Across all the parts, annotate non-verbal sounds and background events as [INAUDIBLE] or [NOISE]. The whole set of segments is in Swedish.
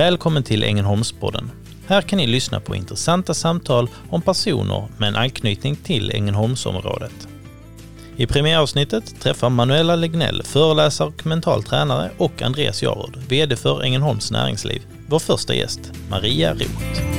Välkommen till Ängelholmspodden. Här kan ni lyssna på intressanta samtal om personer med en anknytning till Ängelholmsområdet. I premiäravsnittet träffar Manuela Legnell, föreläsare och mental tränare och Andreas Jarod, VD för Ängelholms Näringsliv, vår första gäst, Maria Roth.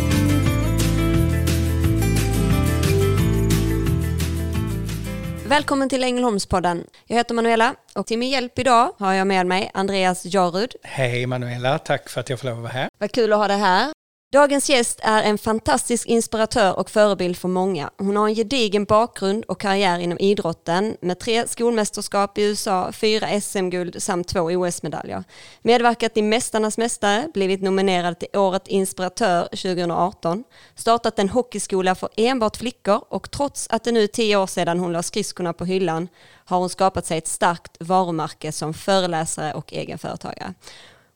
Välkommen till Ängelholmspodden. Jag heter Manuela och till min hjälp idag har jag med mig Andreas Jarud. Hej Manuela, tack för att jag får lov att vara här. Vad kul att ha dig här. Dagens gäst är en fantastisk inspiratör och förebild för många. Hon har en gedigen bakgrund och karriär inom idrotten med tre skolmästerskap i USA, fyra SM-guld samt två OS-medaljer. Medverkat i Mästarnas mästare, blivit nominerad till Året Inspiratör 2018, startat en hockeyskola för enbart flickor och trots att det nu är tio år sedan hon la skridskorna på hyllan har hon skapat sig ett starkt varumärke som föreläsare och egenföretagare.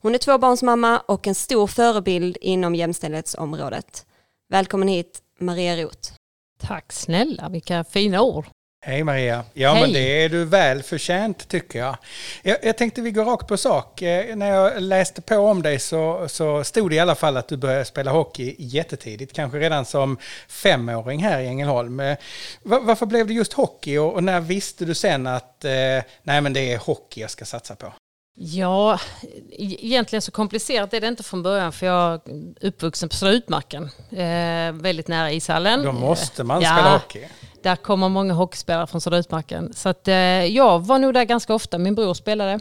Hon är tvåbarnsmamma och en stor förebild inom jämställdhetsområdet. Välkommen hit Maria Roth. Tack snälla, vilka fina ord. Hej Maria. Ja Hej. men det är du väl förtjänt tycker jag. jag. Jag tänkte vi går rakt på sak. Eh, När jag läste på om dig så, så stod det i alla fall att du började spela hockey jättetidigt. Kanske redan som femåring här i Ängelholm. Eh, va- Varför blev det just hockey och, och när visste du sen att eh, nej men det är hockey jag ska satsa på? Ja, e- egentligen så komplicerat är det inte från början för jag är uppvuxen på Strutmarken, eh, väldigt nära ishallen. Då måste man Ja. spela hockey. Där kommer många hockeyspelare från Strutmarken. Så att, eh, jag var nog där ganska ofta. Min bror spelade.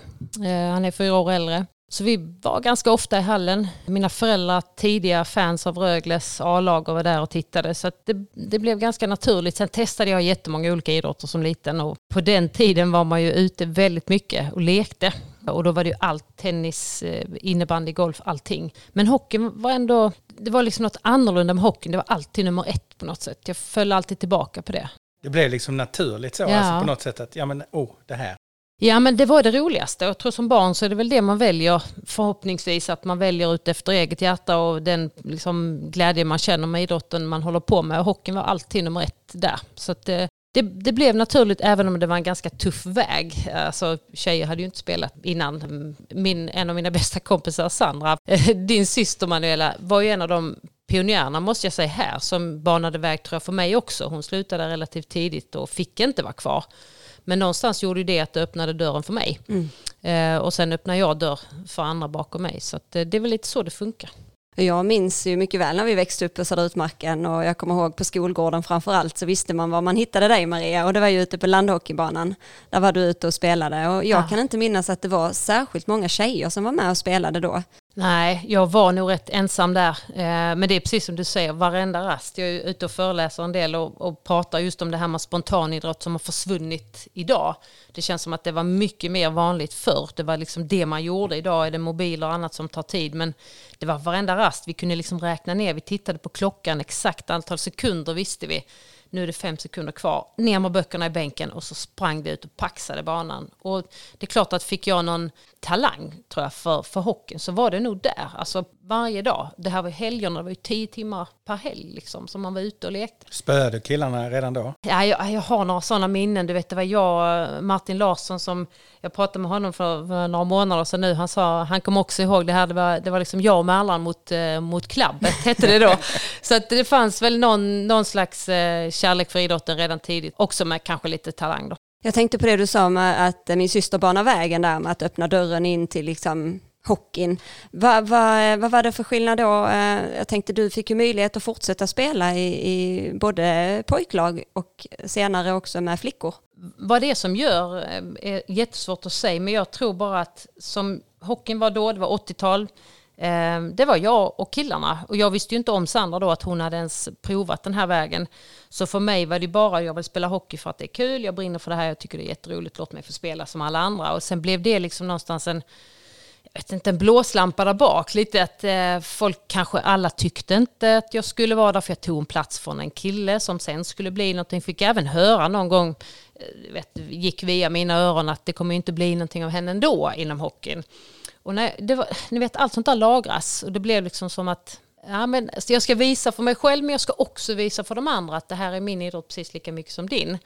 Eh, han är fyra år äldre. Så vi var ganska ofta i hallen. Mina föräldrar, tidiga fans av Rögles A-lag och var där och tittade. Så det, det blev ganska naturligt. Sen testade jag jättemånga olika idrotter som liten. Och på den tiden var man ju ute väldigt mycket och lekte. Och då var det ju allt, tennis, eh, innebandy, golf, allting. Men hockeyn var ändå, det var liksom något annorlunda med hockeyn. Det var alltid nummer ett på något sätt. Jag föll alltid tillbaka på det. Det blev liksom naturligt så, Ja. alltså på något sätt att ja men oh det här. Ja men det var det roligaste. Jag tror som barn så är det väl det man väljer förhoppningsvis att man väljer ut efter eget hjärta och den liksom, glädje man känner med idrotten man håller på med. Och hockeyn var alltid nummer ett där. Så att det, det, blev naturligt även om det var en ganska tuff väg. Alltså, tjejer hade ju inte spelat innan. Min, en av mina bästa kompisar Sandra, [LAUGHS] din syster Manuela, var ju en av de pionjärerna måste jag säga här som banade väg tror jag för mig också. Hon slutade relativt tidigt och fick inte vara kvar. Men någonstans gjorde det att det öppnade dörren för mig. Eh, och sen öppnade jag dörr för andra bakom mig. Så eh, det är väl lite så det funkar. Jag minns ju mycket väl när vi växte upp på Söderutmarken och jag kommer ihåg på skolgården framför allt så visste man var man hittade dig Maria och det var ju ute på landhockeybanan. Där var du ute och spelade och jag Ja. kan inte minnas att det var särskilt många tjejer som var med och spelade då. Nej, jag var nog rätt ensam där. Eh, men det är precis som du säger, varenda rast. Jag är ute och föreläser en del och, och pratar just om det här med spontanidrott som har försvunnit idag. Det känns som att det var mycket mer vanligt förr. Det var liksom det man gjorde. Idag är det mobiler och annat som tar tid. Men det var varenda rast. Vi kunde liksom räkna ner. Vi tittade på klockan, exakt antal sekunder visste vi. Nu är det fem sekunder kvar. Ner med böckerna i bänken och så sprang vi ut och paxade banan. Och det är klart att fick jag någon talang tror jag för, för hockeyn så var det nog där. Alltså varje dag. Det här var helgerna, det var ju tio timmar per helg liksom som man var ute och lekte. Spöade killarna redan då? Ja, jag, jag har några sådana minnen. Du vet, det var jag, Martin Larsson, som jag pratade med honom för, för några månader sedan nu. Han sa, han kom också ihåg det här. Det var, det var liksom jag och Merlan mot, eh, mot klabbet, [LAUGHS] hette det då. Så att det fanns väl någon, någon slags eh, kärlek för idrotten redan tidigt. Också med kanske lite talang då. Jag tänkte på det du sa med att eh, min syster banar vägen där med att öppna dörren in till liksom hockeyn. Vad vad- eh, vad var det för skillnad då? Eh, jag tänkte du fick ju möjlighet att fortsätta spela i, i både pojklag och senare också med flickor. Vad det är som gör är jättesvårt att säga, men jag tror bara att som hockeyn var då, det var 80-tal, Ehm, det var jag och killarna. Och jag visste ju inte om Sandra då att hon hade ens provat den här vägen. Så för mig var det bara, jag vill spela hockey för att det är kul, jag brinner för det här, jag tycker det är jätteroligt, låt mig få spela som alla andra. Och sen blev det liksom någonstans en, jag vet inte, en blåslampa där bak. Lite att eh, folk kanske alla tyckte inte att jag skulle vara där för jag tog en plats från en kille som sen skulle bli någonting. Fick även höra någon gång, eh, vet, gick via mina öron att det kommer inte bli någonting av henne ändå inom hockeyn. Och när, det var, ni vet, allt sånt där lagras och det blev liksom som att ja, men, jag ska visa för mig själv men jag ska också visa för de andra att det här är min idrott precis lika mycket som din.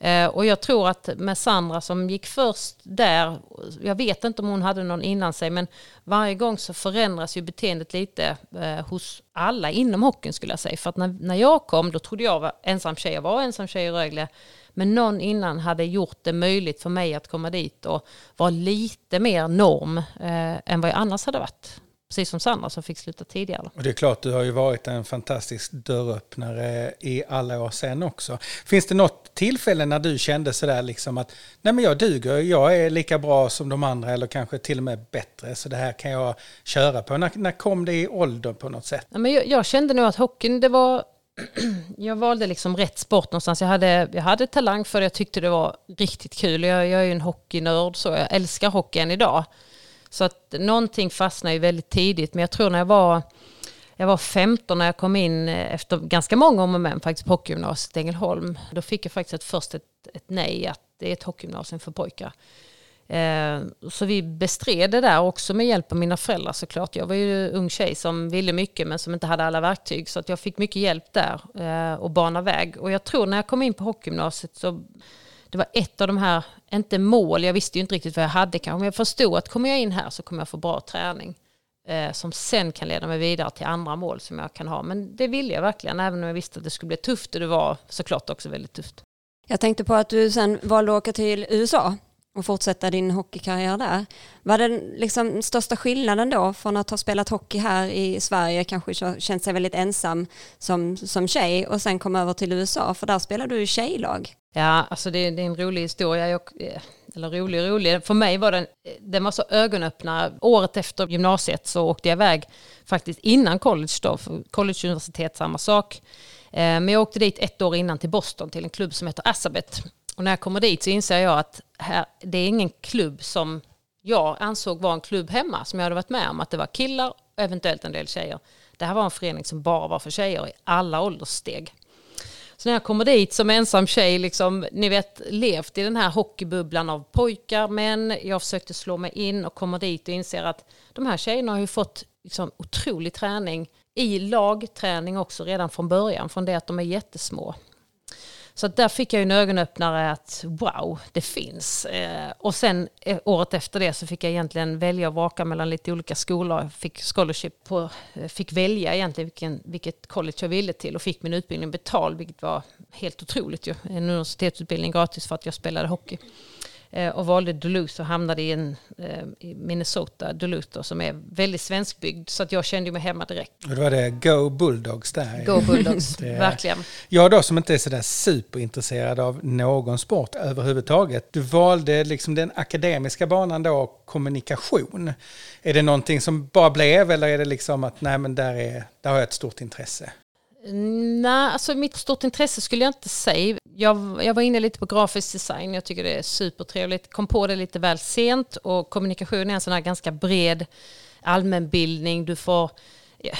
Eh, och jag tror att med Sandra som gick först där, jag vet inte om hon hade någon innan sig, men varje gång så förändras ju beteendet lite eh, hos alla inom hockeyn skulle jag säga. För att när, när jag kom, då trodde jag var ensam tjej, jag var ensam tjej i Rögle. Men någon innan hade gjort det möjligt för mig att komma dit och vara lite mer norm eh, än vad jag annars hade varit precis som Sandra som fick sluta tidigare. Och det är klart, du har ju varit en fantastisk dörröppnare i alla år sen också. Finns det något tillfälle när du kände sådär liksom att nej men jag duger, jag är lika bra som de andra eller kanske till och med bättre, så det här kan jag köra på. När, när kom det i ålder på något sätt? Ja, men jag, jag kände nog att hockeyn, det var [CLEARS THROAT] jag valde liksom rätt sport någonstans. Jag hade, jag hade talang för det, jag tyckte det var riktigt kul. Jag, jag är ju en hockeynörd så jag älskar hockeyn idag. Så att någonting fastnade ju väldigt tidigt. Men jag tror när jag var, jag var 15 när jag kom in efter ganska många om och men faktiskt på hockeygymnasiet i Ängelholm. Då fick jag faktiskt ett, först ett, ett nej att det är ett hockeygymnasium för pojkar. Eh, så vi bestred det där också med hjälp av mina föräldrar såklart. Jag var ju en ung tjej som ville mycket men som inte hade alla verktyg. Så att jag fick mycket hjälp där eh, och bana väg. Och jag tror när jag kom in på hockeygymnasiet så det var ett av de här, inte mål, jag visste ju inte riktigt vad jag hade kanske, men jag förstod att kommer jag in här så kommer jag få bra träning. Eh, som sen kan leda mig vidare till andra mål som jag kan ha. Men det ville jag verkligen, även om jag visste att det skulle bli tufft och det var såklart också väldigt tufft. Jag tänkte på att du sen valde att åka till USA och fortsätta din hockeykarriär där. Var den liksom största skillnaden då från att ha spelat hockey här i Sverige, kanske känt sig väldigt ensam som, som tjej och sen kom över till USA, för där spelade du tjejlag? Ja, alltså det, det är en rolig historia. Jag, eh, eller rolig och rolig. För mig var den, den var så ögonöppna. Året efter gymnasiet så åkte jag iväg faktiskt innan college då, för college universitet samma sak. Eh, men jag åkte dit ett år innan till Boston till en klubb som heter Assabet. Och när jag kommer dit så inser jag att här, det är ingen klubb som jag ansåg var en klubb hemma som jag hade varit med om. Att det var killar och eventuellt en del tjejer. Det här var en förening som bara var för tjejer i alla ålderssteg. Så när jag kommer dit som ensam tjej, liksom, ni vet, levt i den här hockeybubblan av pojkar, män. Jag försökte slå mig in och kommer dit och inser att de här tjejerna har ju fått liksom, otrolig träning i lagträning också redan från början, från det att de är jättesmå. Så där fick jag en ögonöppnare att wow, det finns. Eh, och sen eh, året efter det så fick jag egentligen välja och vaka mellan lite olika skolor. Jag fick scholarship på, eh, fick välja egentligen vilken, vilket college jag ville till och fick min utbildning betald, vilket var helt otroligt ju. En universitetsutbildning gratis för att jag spelade hockey. Eh, och valde Duluth och hamnade i, en, eh, i Minnesota, Duluth då, som är väldigt svenskbyggd. Så att jag kände mig hemma direkt. Och det var det Go Bulldogs där. Go Bulldogs, [LAUGHS] det, verkligen. Jag då som inte är sådär superintresserad av någon sport överhuvudtaget. Du valde liksom den akademiska banan då, kommunikation. Är det någonting som bara blev eller är det liksom att nej men där, är, där har jag ett stort intresse? Nej, alltså mitt stort intresse skulle jag inte säga. Jag, jag var inne lite på grafisk design, jag tycker det är supertrevligt. Kom på det lite väl sent och kommunikation är en sån här ganska bred allmänbildning. Du får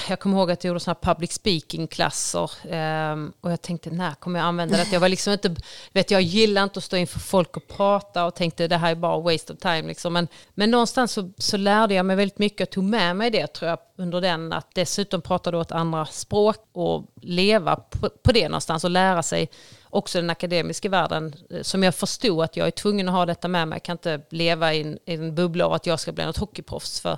jag kommer ihåg att jag gjorde såna public speaking-klasser um, ehm, och jag tänkte när kommer jag använda det? Jag var liksom inte, vet jag gillar inte att stå inför folk och prata och tänkte det här är bara waste of time liksom. Men, men någonstans så, så lärde jag mig väldigt mycket och tog med mig det tror jag under den att dessutom prata då ett andra språk och leva på, på det någonstans och lära sig också den akademiska världen eh, som jag förstod att jag är tvungen att ha detta med mig. Jag kan inte leva i en, i en bubbla av att jag ska bli något hockeyproffs för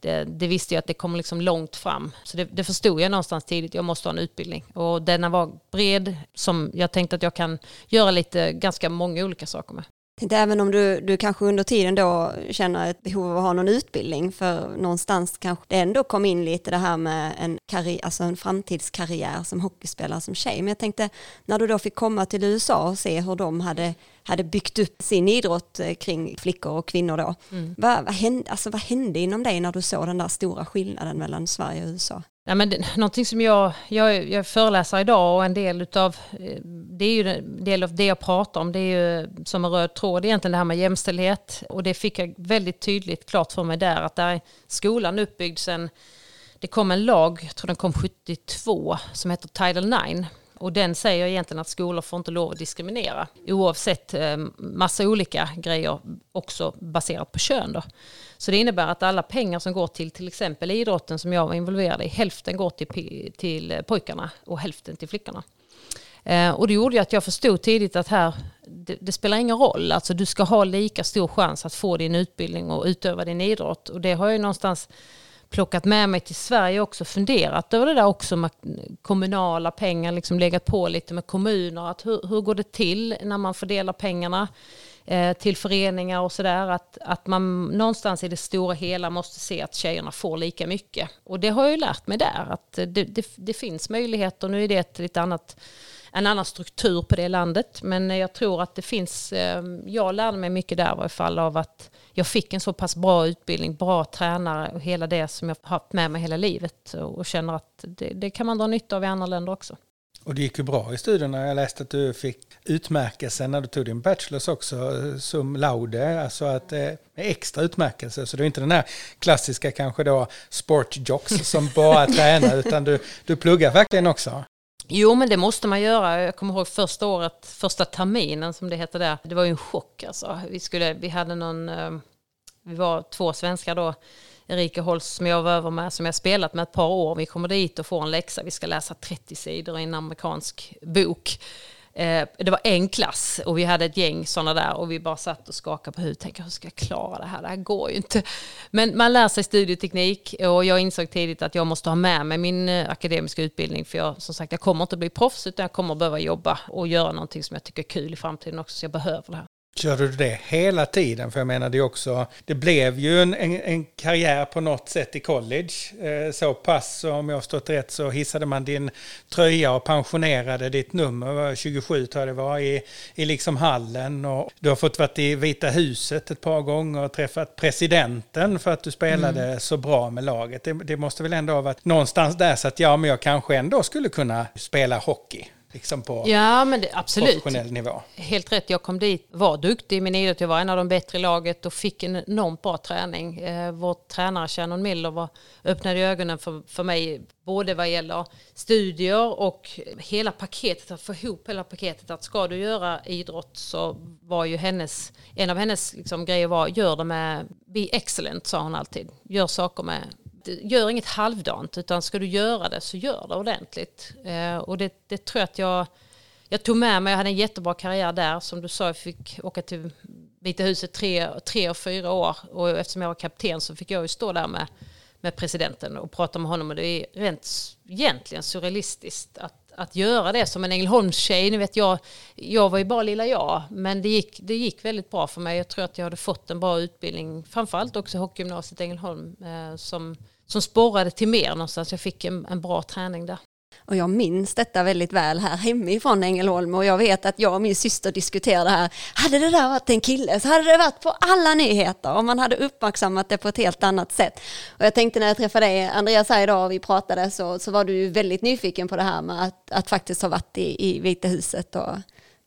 det, det, visste jag att det kom liksom långt fram. Så det, det, förstod jag någonstans tidigt, jag måste ha en utbildning. Och denna var bred, som jag tänkte att jag kan göra lite, ganska många olika saker med. Tänkte även om du, du kanske under tiden då känner ett behov av att ha någon utbildning, för någonstans kanske det ändå kom in lite det här med en, karri, alltså en framtidskarriär som hockeyspelare som tjej. Men jag tänkte, när du då fick komma till USA och se hur de hade hade byggt upp sin idrott eh, kring flickor och kvinnor då. Mm. Vad, vad, hände, alltså, vad hände inom dig när du såg den där stora skillnaden mellan Sverige och USA? Nej, men det, någonting som jag, jag, jag föreläser idag och en del utav, eh, det är ju del av det jag pratar om, det är ju som en röd tråd egentligen det här med jämställdhet. Och det fick jag väldigt tydligt klart för mig där, att där är skolan uppbyggd sen, det kom en lag, jag tror den kom 72, som heter Title 9 och den säger egentligen att skolor får inte lov att diskriminera oavsett eh, massa olika grejer också baserat på kön. Då. Så det innebär att alla pengar som går till till exempel idrotten som jag var involverad i, hälften går till, till eh, pojkarna och hälften till flickorna. Eh, och det gjorde ju att jag förstod tidigt att här, det, det, spelar ingen roll. Alltså du ska ha lika stor chans att få din utbildning och utöva din idrott. Och det har jag någonstans plockat med mig till Sverige också, funderat över det där också med kommunala pengar, liksom legat på lite med kommuner. Att hur, hur går det till när man fördelar pengarna eh, till föreningar och sådär? Att, att man någonstans i det stora hela måste se att tjejerna får lika mycket. Och det har jag ju lärt mig där, att det, det, det finns möjligheter. Nu är det ett lite annat en annan struktur på det landet. Men jag tror att det finns, eh, jag lärde mig mycket där i varje fall av att jag fick en så pass bra utbildning, bra tränare och hela det som jag har haft med mig hela livet och känner att det, det kan man dra nytta av i andra länder också. Och det gick ju bra i studierna. Jag läste att du fick utmärkelse när du tog din bachelors också, som laude, alltså att eh, extra utmärkelse. Så det är inte den här klassiska kanske då sportjocks som bara tränar, [LAUGHS] utan du, du pluggar verkligen också. Jo, men det måste man göra. Jag kommer ihåg första året, första terminen som det heter där. Det var ju en chock alltså. Vi, skulle, vi hade någon, eh, vi var två svenskar då. Erika Holst som jag var över med, som jag spelat med ett par år. Vi kommer dit och får en läxa. Vi ska läsa 30 sidor i en amerikansk bok. Eh, det var en klass och vi hade ett gäng sådana där och vi bara satt och skakade på huvudet. Tänkte hur ska jag klara det här? Det här går ju inte. Men man lär sig studieteknik och jag insåg tidigt att jag måste ha med mig min eh, akademiska utbildning. För jag, som sagt, jag kommer inte bli proffs utan jag kommer behöva jobba och göra någonting som jag tycker är kul i framtiden också. Så jag behöver det här. Körde du det hela tiden? För jag menar det också, det blev ju en, en, en karriär på något sätt i college. Eh, så pass, om jag har förstått rätt, så hissade man din tröja och pensionerade ditt nummer, 27 tror jag det var, i, i liksom hallen. Och du har fått vara i Vita huset ett par gånger och träffat presidenten för att du spelade mm. så bra med laget. Det, det måste väl ändå ha varit någonstans där så att ja, men jag kanske ändå skulle kunna spela hockey liksom på ja, men det, absolut. professionell nivå. Helt rätt, jag kom dit, var duktig i min idrott, jag var en av de bättre i laget och fick en enormt bra träning. Eh, vår tränare Shannon Miller var, öppnade ögonen för, för mig, både vad gäller studier och hela paketet, att få ihop hela paketet. Att ska du göra idrott så var ju hennes, en av hennes liksom, grejer var, gör det med, be excellent sa hon alltid. Gör saker med gör inget halvdant utan ska du göra det så gör det ordentligt. Eh, och det, det tror jag att jag, jag tog med mig, jag hade en jättebra karriär där. Som du sa, jag fick åka till Vita huset tre, tre och fyra år och eftersom jag var kapten så fick jag ju stå där med, med presidenten och prata med honom och det är rent egentligen surrealistiskt att att göra det som en Ängelholmstjej. Ni vet, jag, jag var ju bara lilla jag, men det gick, det gick väldigt bra för mig. Jag tror att jag hade fått en bra utbildning, framförallt också Hockeygymnasiet Ängelholm, eh, som, som sporrade till mer någonstans. Jag fick en, en bra träning där. Och jag minns detta väldigt väl här hemifrån Ängelholm och jag vet att jag och min syster diskuterade här. Hade det där varit en kille så hade det varit på alla nyheter och man hade uppmärksammat det på ett helt annat sätt. Och jag tänkte när jag träffade dig Andreas här idag och vi pratade så, så var du ju väldigt nyfiken på det här med att, att faktiskt ha varit i, i Vita huset och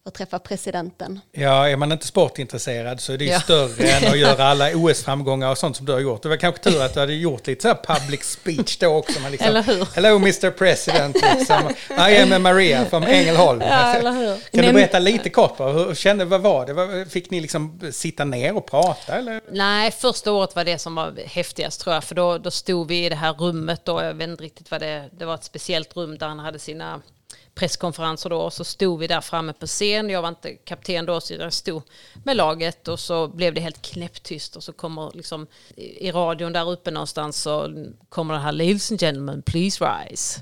och träffa presidenten. Ja, är man inte sportintresserad så är det ju ja. större än att [LAUGHS] göra alla OS-framgångar och sånt som du har gjort. Det var kanske tur att du hade gjort lite så här public speech då också. Man liksom, eller hur? Hello Mr President, liksom. I am Maria från Ängelholm. Ja, eller hur? Kan du berätta lite kort på hur kände, vad var det? Fick ni liksom sitta ner och prata eller? Nej, första året var det som var häftigast tror jag, för då, då stod vi i det här rummet och jag vet inte riktigt vad det, det var ett speciellt rum där han hade sina presskonferenser då och så stod vi där framme på scen. Jag var inte kapten då så jag stod med laget och så blev det helt knäpptyst och så kommer liksom i radion där uppe någonstans så kommer den här Ladies and gentlemen, please rise.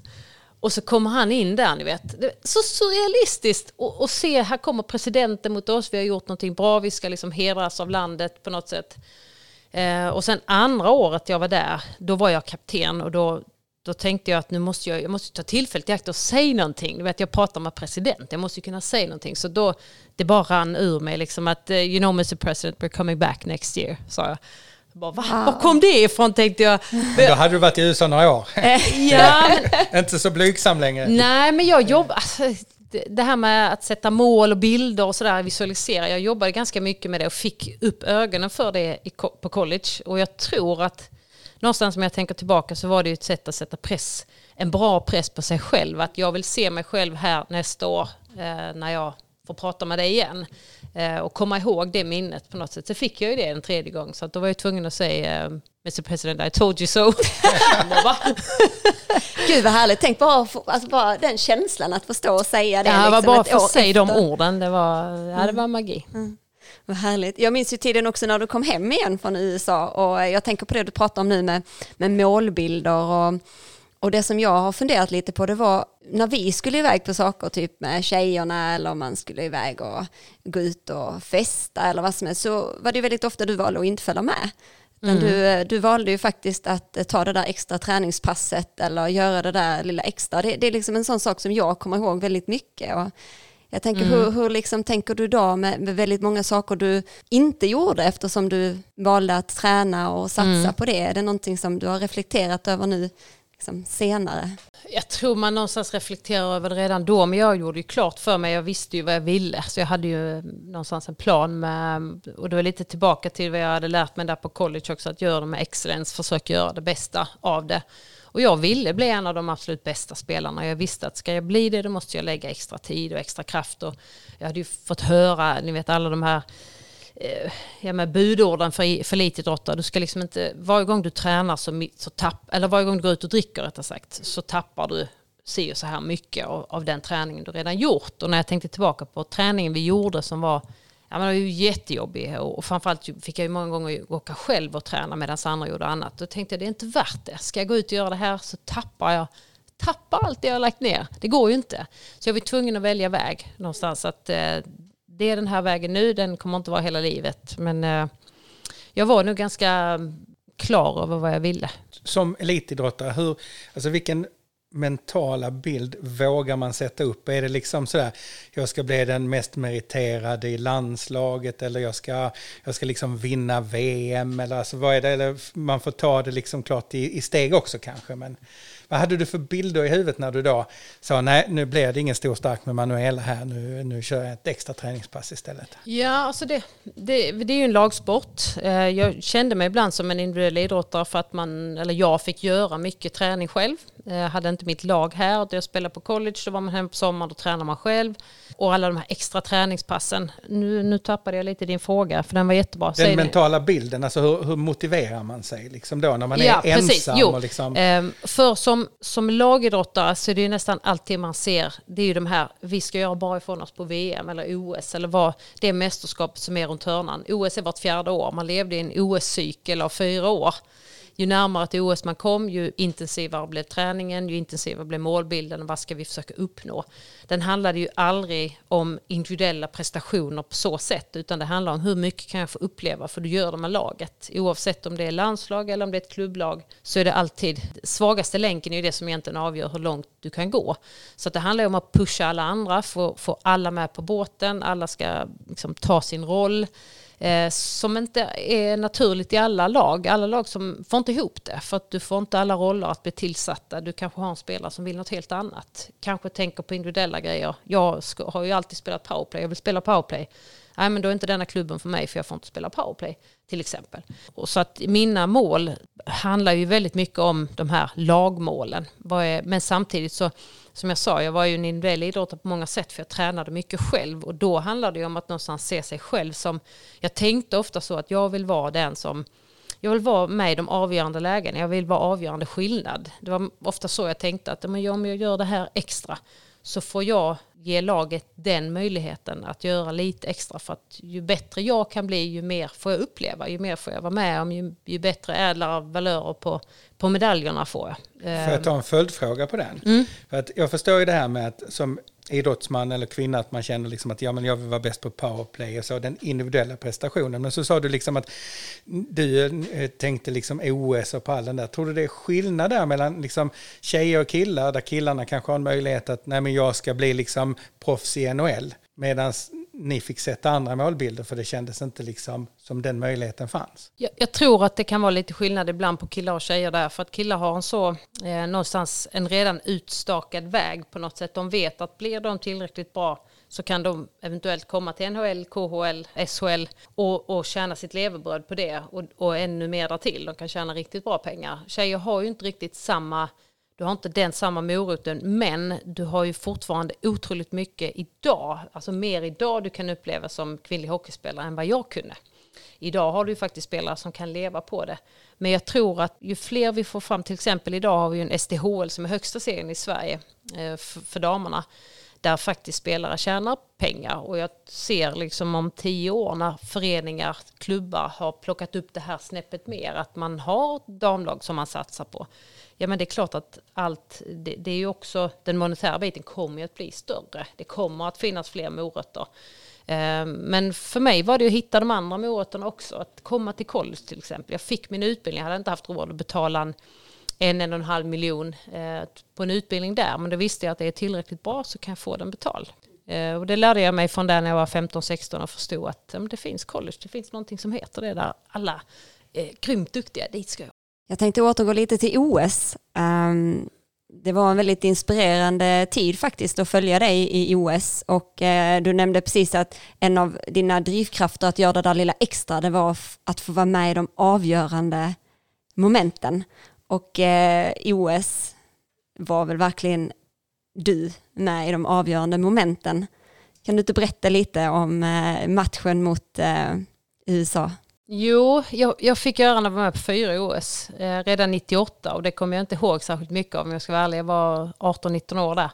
Och så kommer han in där, ni vet. Så surrealistiskt att se, här kommer presidenten mot oss, vi har gjort någonting bra, vi ska liksom hedras av landet på något sätt. Eh, och sen andra året jag var där, då var jag kapten och då då tänkte jag att nu måste jag, jag måste ta tillfället i akt och säga någonting. Du vet, jag pratar med president, jag måste ju kunna säga någonting. Så då, det bara rann ur mig liksom att, uh, you know Mr President, we're coming back next year, sa jag. Bara, Va? Var kom det ifrån tänkte jag. Då hade du varit i USA några år. [LAUGHS] Eh, ja. [LAUGHS] Inte så blygsam längre. Nej, men jag jobbar... Alltså, det här med att sätta mål och bilder och sådär, visualisera. Jag jobbade ganska mycket med det och fick upp ögonen för det på college. Och jag tror att någonstans om jag tänker tillbaka så var det ju ett sätt att sätta press en bra press på sig själv. Att jag vill se mig själv här nästa år eh, när jag får prata med dig igen. Eh, och komma ihåg det minnet på något sätt. Så fick jag ju det en tredje gång. Så att då var jag tvungen att säga eh, Mr President, I told you so. [LAUGHS] Gud vad härligt, tänk bara, alltså bara den känslan att få stå och säga det. Ja, liksom var bara för att säga de orden, det var, ja, det var magi. Mm. Vad härligt. Jag minns ju tiden också när du kom hem igen från USA och jag tänker på det du pratar om nu med, med målbilder och, och det som jag har funderat lite på det var när vi skulle iväg på saker, typ med tjejerna eller man skulle iväg och gå ut och festa eller vad som helst, så var det väldigt ofta du valde att inte följa med. Mm. Du, du valde ju faktiskt att ta det där extra träningspasset eller göra det där lilla extra. Det, det är liksom en sån sak som jag kommer ihåg väldigt mycket. Och jag tänker, mm. hur, hur liksom tänker du då med, med, väldigt många saker du inte gjorde eftersom du valde att träna och satsa mm. på det? Är det någonting som du har reflekterat över nu liksom, senare? Jag tror man någonstans reflekterar över det redan då, men jag gjorde ju klart för mig, jag visste ju vad jag ville, så jag hade ju någonstans en plan med, och det var lite tillbaka till vad jag hade lärt mig där på college också, att göra det med excellens, försöka göra det bästa av det. Och jag ville bli en av de absolut bästa spelarna. Jag visste att ska jag bli det då måste jag lägga extra tid och extra kraft. Och jag hade ju fått höra, ni vet alla de här eh, ja, med budorden för, för elitidrottare. Du ska liksom inte, varje gång du tränar så, så tapp, eller varje gång du går ut och dricker rättare sagt, så tappar du si och så här mycket av, av den träningen du redan gjort. Och när jag tänkte tillbaka på träningen vi gjorde som var Ja, men det var ju jättejobbig och framförallt fick jag ju många gånger åka själv och träna medan andra gjorde annat. Då tänkte jag det är inte värt det. Ska jag gå ut och göra det här så tappar jag tappar allt det jag har lagt ner. Det går ju inte. Så jag var tvungen att välja väg någonstans. Att, eh, det är den här vägen nu, den kommer inte vara hela livet. Men eh, jag var nog ganska klar över vad jag ville. Som elitidrottare, hur, alltså vilken mentala bild vågar man sätta upp? Är det liksom sådär, jag ska bli den mest meriterade i landslaget eller jag ska, jag ska liksom vinna VM eller alltså vad är det? Eller man får ta det liksom klart i, i steg också kanske. Men vad hade du för bilder i huvudet när du då sa nej, nu blir det ingen stor stark med Manuela här, nu, nu kör jag ett extra träningspass istället? Ja, alltså det, det, det är ju en lagsport. Eh, jag kände mig ibland som en individuell idrottare för att man, eller jag fick göra mycket träning själv. Jag eh, hade inte mitt lag här. Jag spelade på college, då var man hemma på sommaren, då tränar man själv. Och alla de här extra träningspassen. Nu, nu tappade jag lite din fråga, för den var jättebra. Den mentala bilden, alltså hur, hur, motiverar man sig liksom då när man är ja, ensam? Jo. Och liksom... Ehm, för som, som lagidrottare så är det ju nästan alltid man ser, det är ju de här, vi ska göra bra ifrån oss på VM eller OS eller vad det mästerskap som är runt hörnan. OS är vart fjärde år, man levde i en OS-cykel av fyra år ju närmare ett OS man kom, ju intensivare blev träningen, ju intensivare blev målbilden och vad ska vi försöka uppnå. Den handlade ju aldrig om individuella prestationer på så sätt, utan det handlar om hur mycket kan jag få uppleva, för du gör det med laget. Oavsett om det är landslag eller om det är ett klubblag, så är det alltid, svagaste länken är ju det som egentligen avgör hur långt du kan gå. Så det handlar om att pusha alla andra, få, få alla med på båten, alla ska liksom ta sin roll eh, som inte är naturligt i alla lag. Alla lag som får inte ihop det för att du får inte alla roller att bli tillsatta. Du kanske har en spelare som vill något helt annat. Kanske tänker på individuella grejer. Jag har ju alltid spelat powerplay, jag vill spela powerplay. Nej men då är inte denna klubben för mig för jag får inte spela powerplay till exempel. Och så att mina mål handlar ju väldigt mycket om de här lagmålen. Men samtidigt så som jag sa, jag var ju en individuell idrottare på många sätt för jag tränade mycket själv och då handlade det om att någonstans se sig själv som, jag tänkte ofta så att jag vill vara den som jag vill vara med i de avgörande lägena, jag vill vara avgörande skillnad. Det var ofta så jag tänkte att om jag gör det här extra så får jag ge laget den möjligheten att göra lite extra för att ju bättre jag kan bli ju mer får jag uppleva, ju mer får jag vara med om, ju, ju bättre ädlare valörer på, på medaljerna får jag. Får jag ta en följdfråga på den? Mm. För att jag förstår ju det här med att som idrottsman eller kvinna att man känner liksom att ja, men jag vill vara bäst på powerplay och så, den individuella prestationen. Men så sa du liksom att du eh, tänkte liksom OS och pallen där. Tror du det är skillnad där mellan liksom tjejer och killar, där killarna kanske har en möjlighet att nej men jag ska bli liksom proffs i NHL, medan ni fick sätta andra målbilder för det kändes inte liksom som den möjligheten fanns. Jag, jag, tror att det kan vara lite skillnad ibland på killar och tjejer där för att killar har en så eh, någonstans en redan utstakad väg på något sätt. De vet att blir de tillräckligt bra så kan de eventuellt komma till NHL, KHL, SHL och, och tjäna sitt levebröd på det och, och ännu mer därtill. De kan tjäna riktigt bra pengar. Tjejer har ju inte riktigt samma du har inte den samma moroten, men du har ju fortfarande otroligt mycket idag, alltså mer idag du kan uppleva som kvinnlig hockeyspelare än vad jag kunde. Idag har du ju faktiskt spelare som kan leva på det. Men jag tror att ju fler vi får fram, till exempel idag har vi ju en SDHL som är högsta serien i Sverige eh, för damerna där faktiskt spelare tjänar pengar. Och jag ser liksom om tio år när föreningar, klubbar har plockat upp det här snäppet mer, att man har damlag som man satsar på. Ja men det är klart att allt, det, det är ju också, den monetära biten kommer ju att bli större. Det kommer att finnas fler morötter. Ehm, men för mig var det att hitta de andra morötterna också. Att komma till college till exempel. Jag fick min utbildning, jag hade inte haft råd att betala en en, en och en halv miljon eh, på en utbildning där. Men då visste jag att det är tillräckligt bra så kan jag få den betald. Eh, och det lärde jag mig från där när jag var 15-16 och förstod att det finns college, det finns någonting som heter det där alla är eh, grymt duktiga, dit ska jag. Jag tänkte återgå lite till OS. Um, ehm, det var en väldigt inspirerande tid faktiskt att följa dig i OS och eh, du nämnde precis att en av dina drivkrafter att göra det där lilla extra det var att få vara med i de avgörande momenten. Och eh, OS var väl verkligen du med i de avgörande momenten. Kan du inte berätta lite om eh, matchen mot eh, USA? Jo, jag, jag, fick göra när jag var med på fyra OS eh, redan 98 och det kommer jag inte ihåg särskilt mycket av om jag ska vara ärlig. Jag var 18-19 år där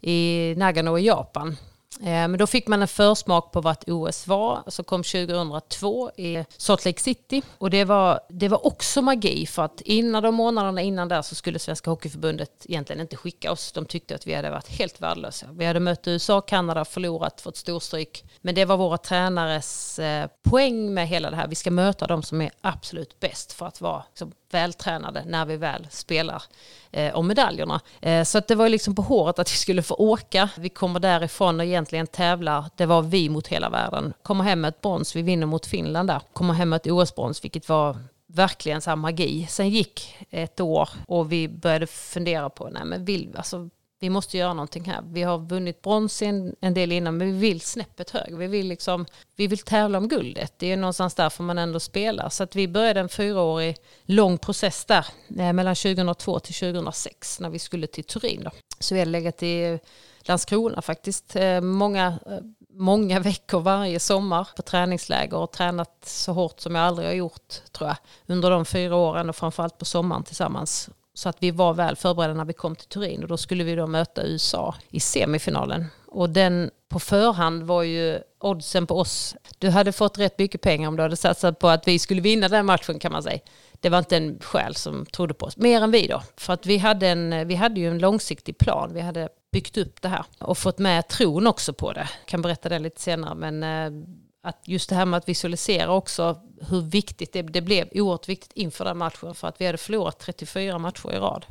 i Nagano i Japan. Eh, men då fick man en försmak på vad OS var, som kom 2002 i Salt Lake City. Och det var, det var också magi, för att innan de månaderna innan där så skulle Svenska Hockeyförbundet egentligen inte skicka oss. De tyckte att vi hade varit helt värdelösa. Vi hade mött USA, Kanada, förlorat, fått storstryk. Men det var våra tränares eh, poäng med hela det här. Vi ska möta de som är absolut bäst för att vara liksom, vältränade när vi väl spelar eh, om medaljerna. Eh, så att det var liksom på håret att vi skulle få åka. Vi kommer därifrån och egentligen tävlar. Det var vi mot hela världen. Kommer hem med ett brons, vi vinner mot Finland där. Kommer hem med ett OS-brons, vilket var verkligen så magi. Sen gick ett år och vi började fundera på, nej men vill, alltså, vi måste göra någonting här. Vi har vunnit brons en, en del innan, men vi vill snäppet högre. Vi vill, liksom, vi vill tävla om guldet. Det är någonstans därför man ändå spelar. Så att vi började en fyraårig lång process där, eh, mellan 2002 till 2006, när vi skulle till Turin. Då. Så vi har legat i Landskrona faktiskt, eh, många, eh, många [LAUGHS] veckor varje sommar på träningsläger och tränat så hårt som jag aldrig har gjort, tror jag, under de fyra åren och framförallt på sommaren tillsammans. Så att vi var väl förberedda när vi kom till Turin och då skulle vi då möta USA i semifinalen. Och den på förhand var ju oddsen på oss. Du hade fått rätt mycket pengar om du hade satsat på att vi skulle vinna den matchen kan man säga. Det var inte en själ som trodde på oss, mer än vi då. För att vi hade, en, vi hade ju en långsiktig plan. Vi hade byggt upp det här och fått med tron också på det. Jag kan berätta det lite senare men eh, att just det här med att visualisera också hur viktigt det, det blev oerhört viktigt inför den matchen för att vi hade förlorat 34 matcher i rad.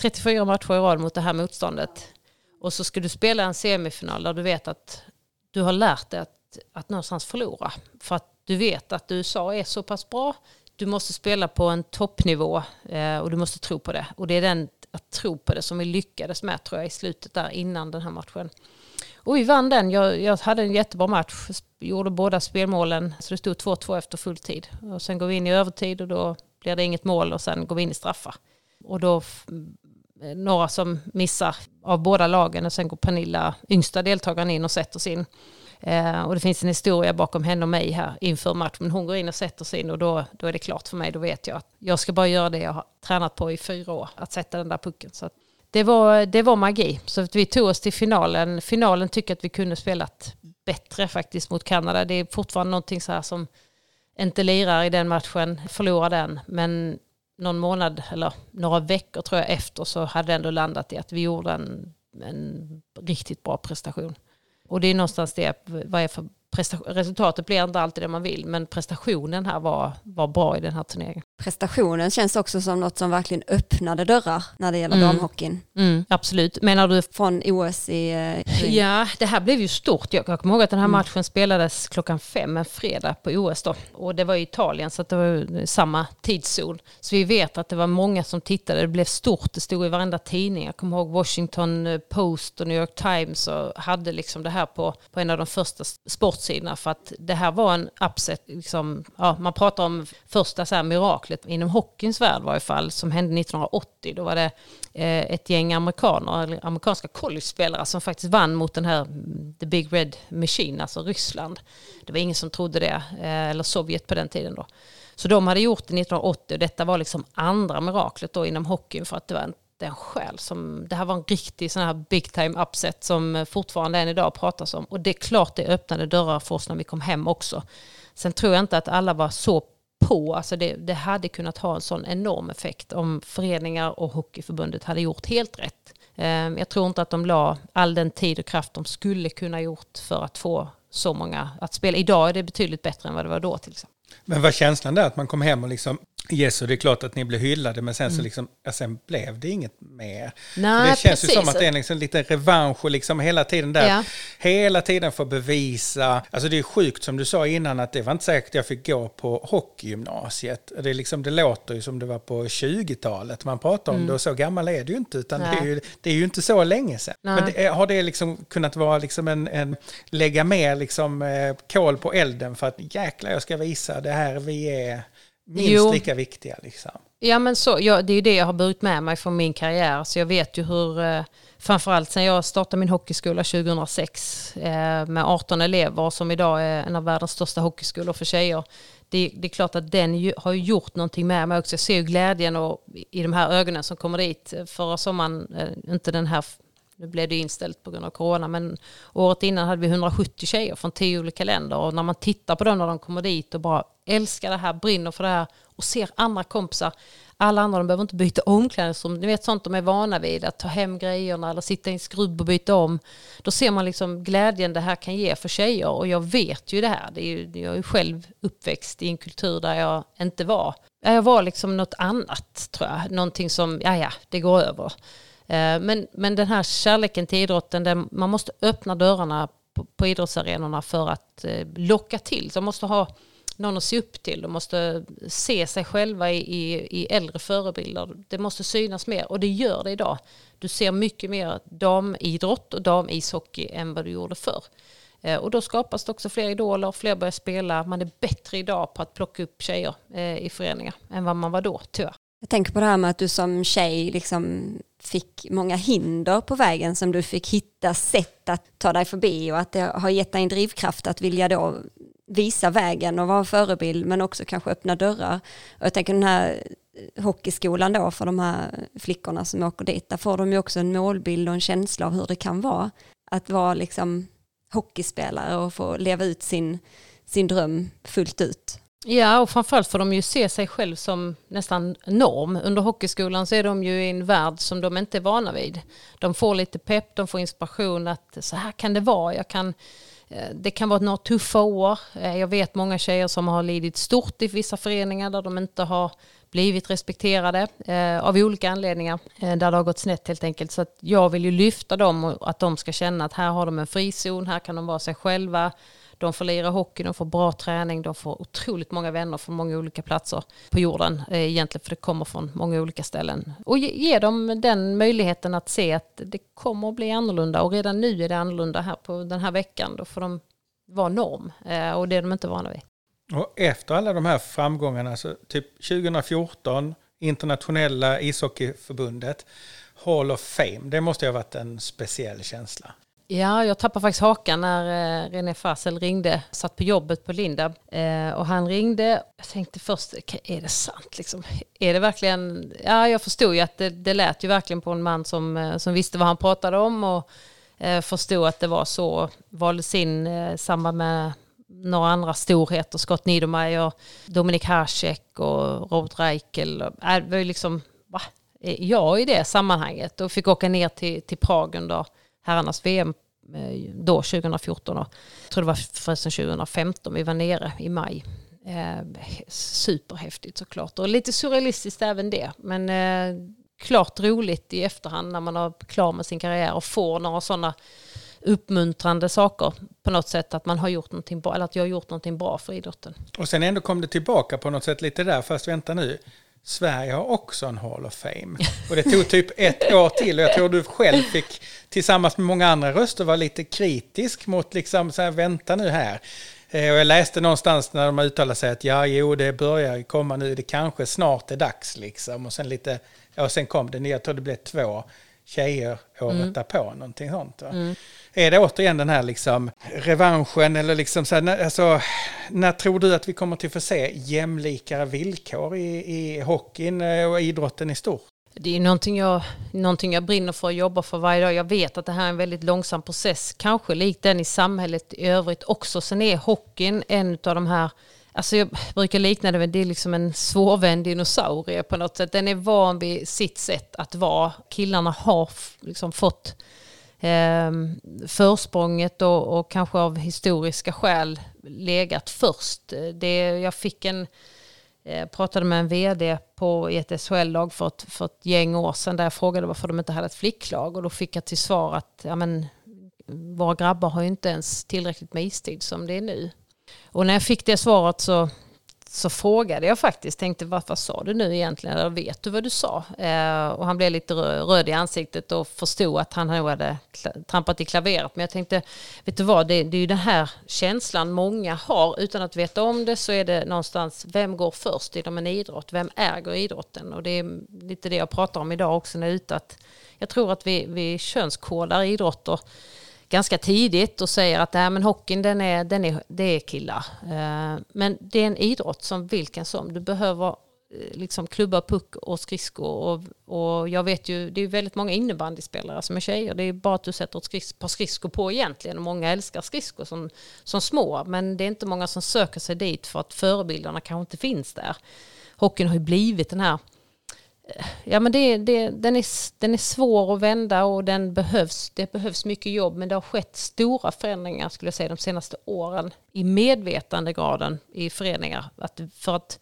34 matcher i rad mot det här motståndet. Och så ska du spela en semifinal där du vet att du har lärt dig att, att någonstans förlora. För att du vet att USA är så pass bra. Du måste spela på en toppnivå eh, och du måste tro på det. Och det är den att tro på det som vi lyckades med tror jag i slutet där innan den här matchen. Och vi vann den. Jag, jag hade en jättebra match. Gjorde båda spelmålen. Så det stod 2-2 efter full tid. Och sen går vi in i övertid och då blir det inget mål och sen går vi in i straffar. Och då eh, några som missar av båda lagen och sen går Pernilla, yngsta deltagaren, in och sätter sin. Eh, och det finns en historia bakom henne och mig här inför matchen. Men hon går in och sätter sin och då, då är det klart för mig. Då vet jag att jag ska bara göra det jag har tränat på i fyra år. Att sätta den där pucken. Så det, var, det var magi. Så vi tog oss till finalen. Finalen tycker att vi kunde spelat bättre faktiskt mot Kanada. Det är fortfarande någonting så här som inte lirar i den matchen, förlorar den. Men någon månad eller några veckor tror jag efter så hade det ändå landat i att vi gjorde en, en riktigt bra prestation. Och det är någonstans det, vad är för resultatet blir inte alltid det man vill, men prestationen här var, var bra i den här turneringen. Prestationen känns också som något som verkligen öppnade dörrar när det gäller mm. damhockeyn. Mm, absolut. Menar du? Från OS i... Uh, ja, det här blev ju stort. Jag, jag kommer ihåg att den här mm. matchen spelades klockan fem en fredag på OS då. Och det var i Italien, så det var samma tidszon. Så vi vet att det var många som tittade. Det blev stort. Det stod i varenda tidning. Jag kommer ihåg Washington Post och New York Times och hade liksom det här på, på en av de första sport kortsidorna för att det här var en upset, liksom, ja, man pratar om första så här miraklet inom hockeyns värld i varje fall, som hände 1980. Då var det eh, ett gäng amerikaner, eller amerikanska college-spelare som faktiskt vann mot den här mm, The Big Red Machine, alltså Ryssland. Det var ingen som trodde det, eh, eller Sovjet på den tiden då. Så de hade gjort det 1980 och detta var liksom andra miraklet då inom hockeyn för att det var en den själ som, det här var en riktig sån här big time upset som eh, fortfarande än idag pratas om. Och det är klart det öppnade dörrar för oss när vi kom hem också. Sen tror jag inte att alla var så på, alltså det, det hade kunnat ha en sån enorm effekt om föreningar och Hockeyförbundet hade gjort helt rätt. Ehm, jag tror inte att de la all den tid och kraft de skulle kunna gjort för att få så många att spela. Idag är det betydligt bättre än vad det var då till exempel. Men var känslan där att man kom hem och liksom Yes, och det är klart att ni blev hyllade, men sen, mm. så liksom, ja, sen blev det inget mer. Nej, det känns precis. ju som att det är liksom lite revansch och liksom hela tiden där, ja. hela tiden få bevisa. Alltså det är sjukt som du sa innan att det var inte säkert att jag fick gå på hockeygymnasiet. Det, är liksom, det låter ju som det var på 20-talet man pratar om mm. det och så gammal är det ju inte, utan det är ju, det är ju inte så länge sedan. Nej. Men det, har det liksom kunnat vara liksom en, en lägga mer liksom, eh, kol på elden för att jäklar jag ska visa det här vi är minst jo. lika viktiga. Liksom. Ja men så, ja, det är ju det jag har burit med mig från min karriär. Så jag vet ju hur, eh, framförallt sen jag startade min hockeyskola 2006 eh, med 18 elever som idag är en av världens största hockeyskolor för tjejer. Det, det, är klart att den ju, har gjort någonting med mig också. Jag ser ju glädjen och, i de här ögonen som kommer dit. Förra sommaren, eh, inte den här nu blev det inställt på grund av corona, men året innan hade vi 170 tjejer från tio olika länder. Och när man tittar på dem när de kommer dit och bara älskar det här, brinner för det här och ser andra kompisar. Alla andra de behöver inte byta omklädningsrum. Ni vet sånt de är vana vid, att ta hem grejerna eller sitta i en skrubb och byta om. Då ser man liksom glädjen det här kan ge för tjejer. Och jag vet ju det här. Det är ju, jag är ju själv uppväxt i en kultur där jag inte var. Jag var liksom något annat tror jag. Någonting som, ja ja, det går över. Eh, men, men den här kärleken till idrotten, man måste öppna dörrarna på, på idrottsarenorna för att eh, locka till. Så man måste ha någon att se upp till. De måste se sig själva i, i, i äldre förebilder. Det måste synas mer och det gör det idag. Du ser mycket mer damidrott och damishockey än vad du gjorde förr. Eh, och då skapas det också fler idoler, fler börjar spela. Man är bättre idag på att plocka upp tjejer eh, i föreningar än vad man var då, tyvärr. Jag tänker på det här med att du som tjej liksom fick många hinder på vägen som du fick hitta sätt att ta dig förbi och att det har gett dig en drivkraft att vilja då visa vägen och vara en förebild men också kanske öppna dörrar. Och jag tänker den här eh, hockeyskolan då för de här flickorna som åker dit, där får de ju också en målbild och en känsla av hur det kan vara att vara liksom hockeyspelare och få leva ut sin, sin dröm fullt ut. Ja, och framförallt får de ju se sig själv som nästan norm. Under hockeyskolan så är de ju i en värld som de inte är vana vid. De får lite pepp, de får inspiration att så här kan det vara. Jag kan, eh, det kan vara några tuffa år. Eh, jag vet många tjejer som har lidit stort i vissa föreningar där de inte har blivit respekterade eh, av olika anledningar. Eh, där det har gått snett helt enkelt. Så jag vill ju lyfta dem och att de ska känna att här har de en frizon, här kan de vara sig själva. De får lira hockey, de får bra träning, de får otroligt många vänner från många olika platser på jorden eh, egentligen, för det kommer från många olika ställen. Och ge, ge dem den möjligheten att se att det kommer att bli annorlunda och redan nu är det annorlunda här på den här veckan. Då får de vara norm eh, och det är de inte vana vid. Och efter alla de här framgångarna, så typ 2014, internationella ishockeyförbundet, Hall of Fame, det måste ha varit en speciell känsla. Ja, jag tappade faktiskt hakan när eh, René Fassel ringde. Satt på jobbet på Linda eh, och han ringde. Jag tänkte först, är det sant liksom? Är det verkligen? Ja, jag förstod ju att det, det lät ju verkligen på en man som, eh, som visste vad han pratade om och förstod att det var så. Valdes in i samband med några andra storheter, Scott Niedermayer, Dominik Hasek och Robert Reichel. Äh, det var ju liksom, va? Jag i det sammanhanget och fick åka ner till, till Prag under herrarnas VM eh, då 2014. Och, jag tror det var förresten 2015 vi var nere i maj. Eh, superhäftigt såklart och lite surrealistiskt även det. Men eh, klart roligt i efterhand när man har klar med sin karriär och får några sådana uppmuntrande saker på något sätt att man har gjort någonting bra eller att jag har gjort någonting bra för idrotten. Och sen ändå kom det tillbaka på något sätt lite där, fast vänta nu, Sverige har också en Hall of Fame. Och det tog typ ett år till och jag tror du själv fick tillsammans med många andra röster vara lite kritisk mot liksom så här, vänta nu här. Eh, och jag läste någonstans när de uttalade sig att ja, jo, det börjar komma nu, det kanske snart är dags liksom. Och sen lite, ja, sen kom det, jag tror det blev två tjejer året mm. därpå, någonting sånt. Mm. Är det återigen den här liksom revanschen eller liksom så här, alltså, när tror du att vi kommer till att få se jämlikare villkor i, i hockeyn eh, och idrotten i stort? Det är någonting jag, någonting jag brinner för att jobba för varje dag. Jag vet att det här är en väldigt långsam process, kanske likt den i samhället i övrigt också. Sen är hockeyn en av de här Alltså jag brukar likna det med det är liksom en svårvänd dinosaurie på något sätt. Den är van vid sitt sätt att vara. Killarna har liksom fått eh, försprånget och, och, kanske av historiska skäl legat först. Det, jag fick en, eh, pratade med en vd på ett SHL-lag för ett, för ett gäng år sedan där jag frågade varför de inte hade ett flicklag och då fick jag till svar att ja, men, våra grabbar har ju inte ens tillräckligt med istid som det är nu. Och när jag fick det svaret så, så frågade jag faktiskt, tänkte vad, vad sa du nu egentligen? Eller vet du vad du sa? Eh, och han blev lite röd i ansiktet och förstod att han nog hade trampat i klaveret. Men jag tänkte, vet du vad, det, det är ju den här känslan många har utan att veta om det så är det någonstans, vem går först inom en idrott? Vem äger idrotten? Och det är lite det jag pratar om idag också när jag är ute. Att jag tror att vi, vi könskodar idrotter ganska tidigt och säger att äh, men hockeyn den är, den är, det är killar. Eh, men det är en idrott som vilken som. Du behöver eh, liksom klubba, puck och skridskor. Och, och jag vet ju, det är väldigt många innebandyspelare som är tjejer. Det är bara att du sätter ett skris, par skridskor på egentligen. Och många älskar skridskor som, som små. Men det är inte många som söker sig dit för att förebilderna kanske inte finns där. Hockeyn har ju blivit den här Ja men det, det, den, är, den är svår att vända och den behövs, det behövs mycket jobb men det har skett stora förändringar skulle jag säga de senaste åren i medvetandegraden i föreningar. Att för, att,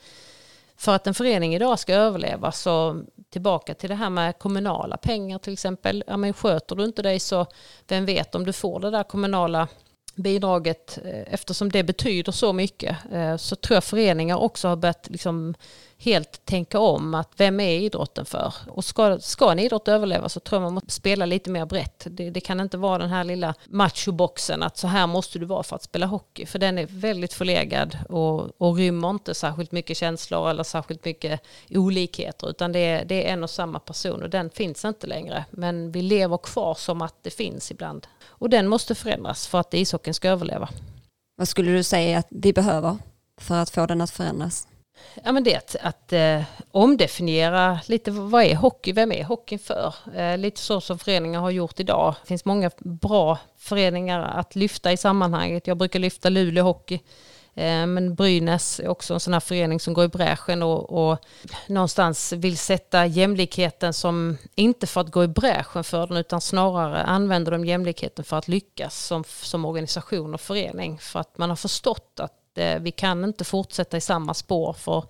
för att en förening idag ska överleva så tillbaka till det här med kommunala pengar till exempel. Ja, men sköter du inte dig så vem vet om du får det där kommunala bidraget eh, eftersom det betyder så mycket eh, så tror jag föreningar också har börjat liksom helt tänka om att vem är idrotten för? Och ska, ska en idrott överleva så tror jag man måste spela lite mer brett. Det, det kan inte vara den här lilla machoboxen att så här måste du vara för att spela hockey. För den är väldigt förlegad och, och rymmer inte särskilt mycket känslor eller särskilt mycket olikheter. Utan det är, det är en och samma person och den finns inte längre. Men vi lever kvar som att det finns ibland. Och den måste förändras för att ishockeyn ska överleva. Vad skulle du säga att vi behöver för att få den att förändras? Ja, men det att, att eh, omdefiniera lite vad är hockey, vem är hockeyn för? Eh, lite så som föreningar har gjort idag. Det finns många bra föreningar att lyfta i sammanhanget. Jag brukar lyfta Luleå Hockey. Eh, men Brynäs är också en sån här förening som går i bräschen och, och någonstans vill sätta jämlikheten som, inte för att gå i bräschen för den, utan snarare använder de jämlikheten för att lyckas som, som organisation och förening. För att man har förstått att Eh, vi kan inte fortsätta i samma spår. För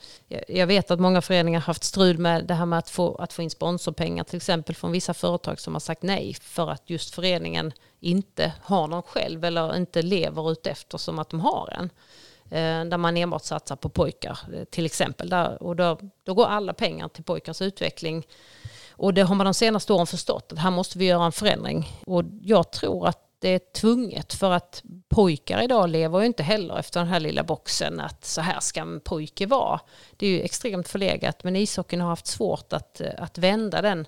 jag vet att många föreningar har haft strul med det här med att få, att få in sponsorpengar till exempel från vissa företag som har sagt nej för att just föreningen inte har någon själv eller inte lever ut efter som att de har en. Eh, där man enbart satsar på pojkar eh, till exempel. Där, och då, då går alla pengar till pojkars utveckling. Och det har man de senaste åren förstått att här måste vi göra en förändring. Och jag tror att det är tvunget för att pojkar idag lever ju inte heller efter den här lilla boxen att så här ska en pojke vara. Det är ju extremt förlegat men ishockeyn har haft svårt att, att vända den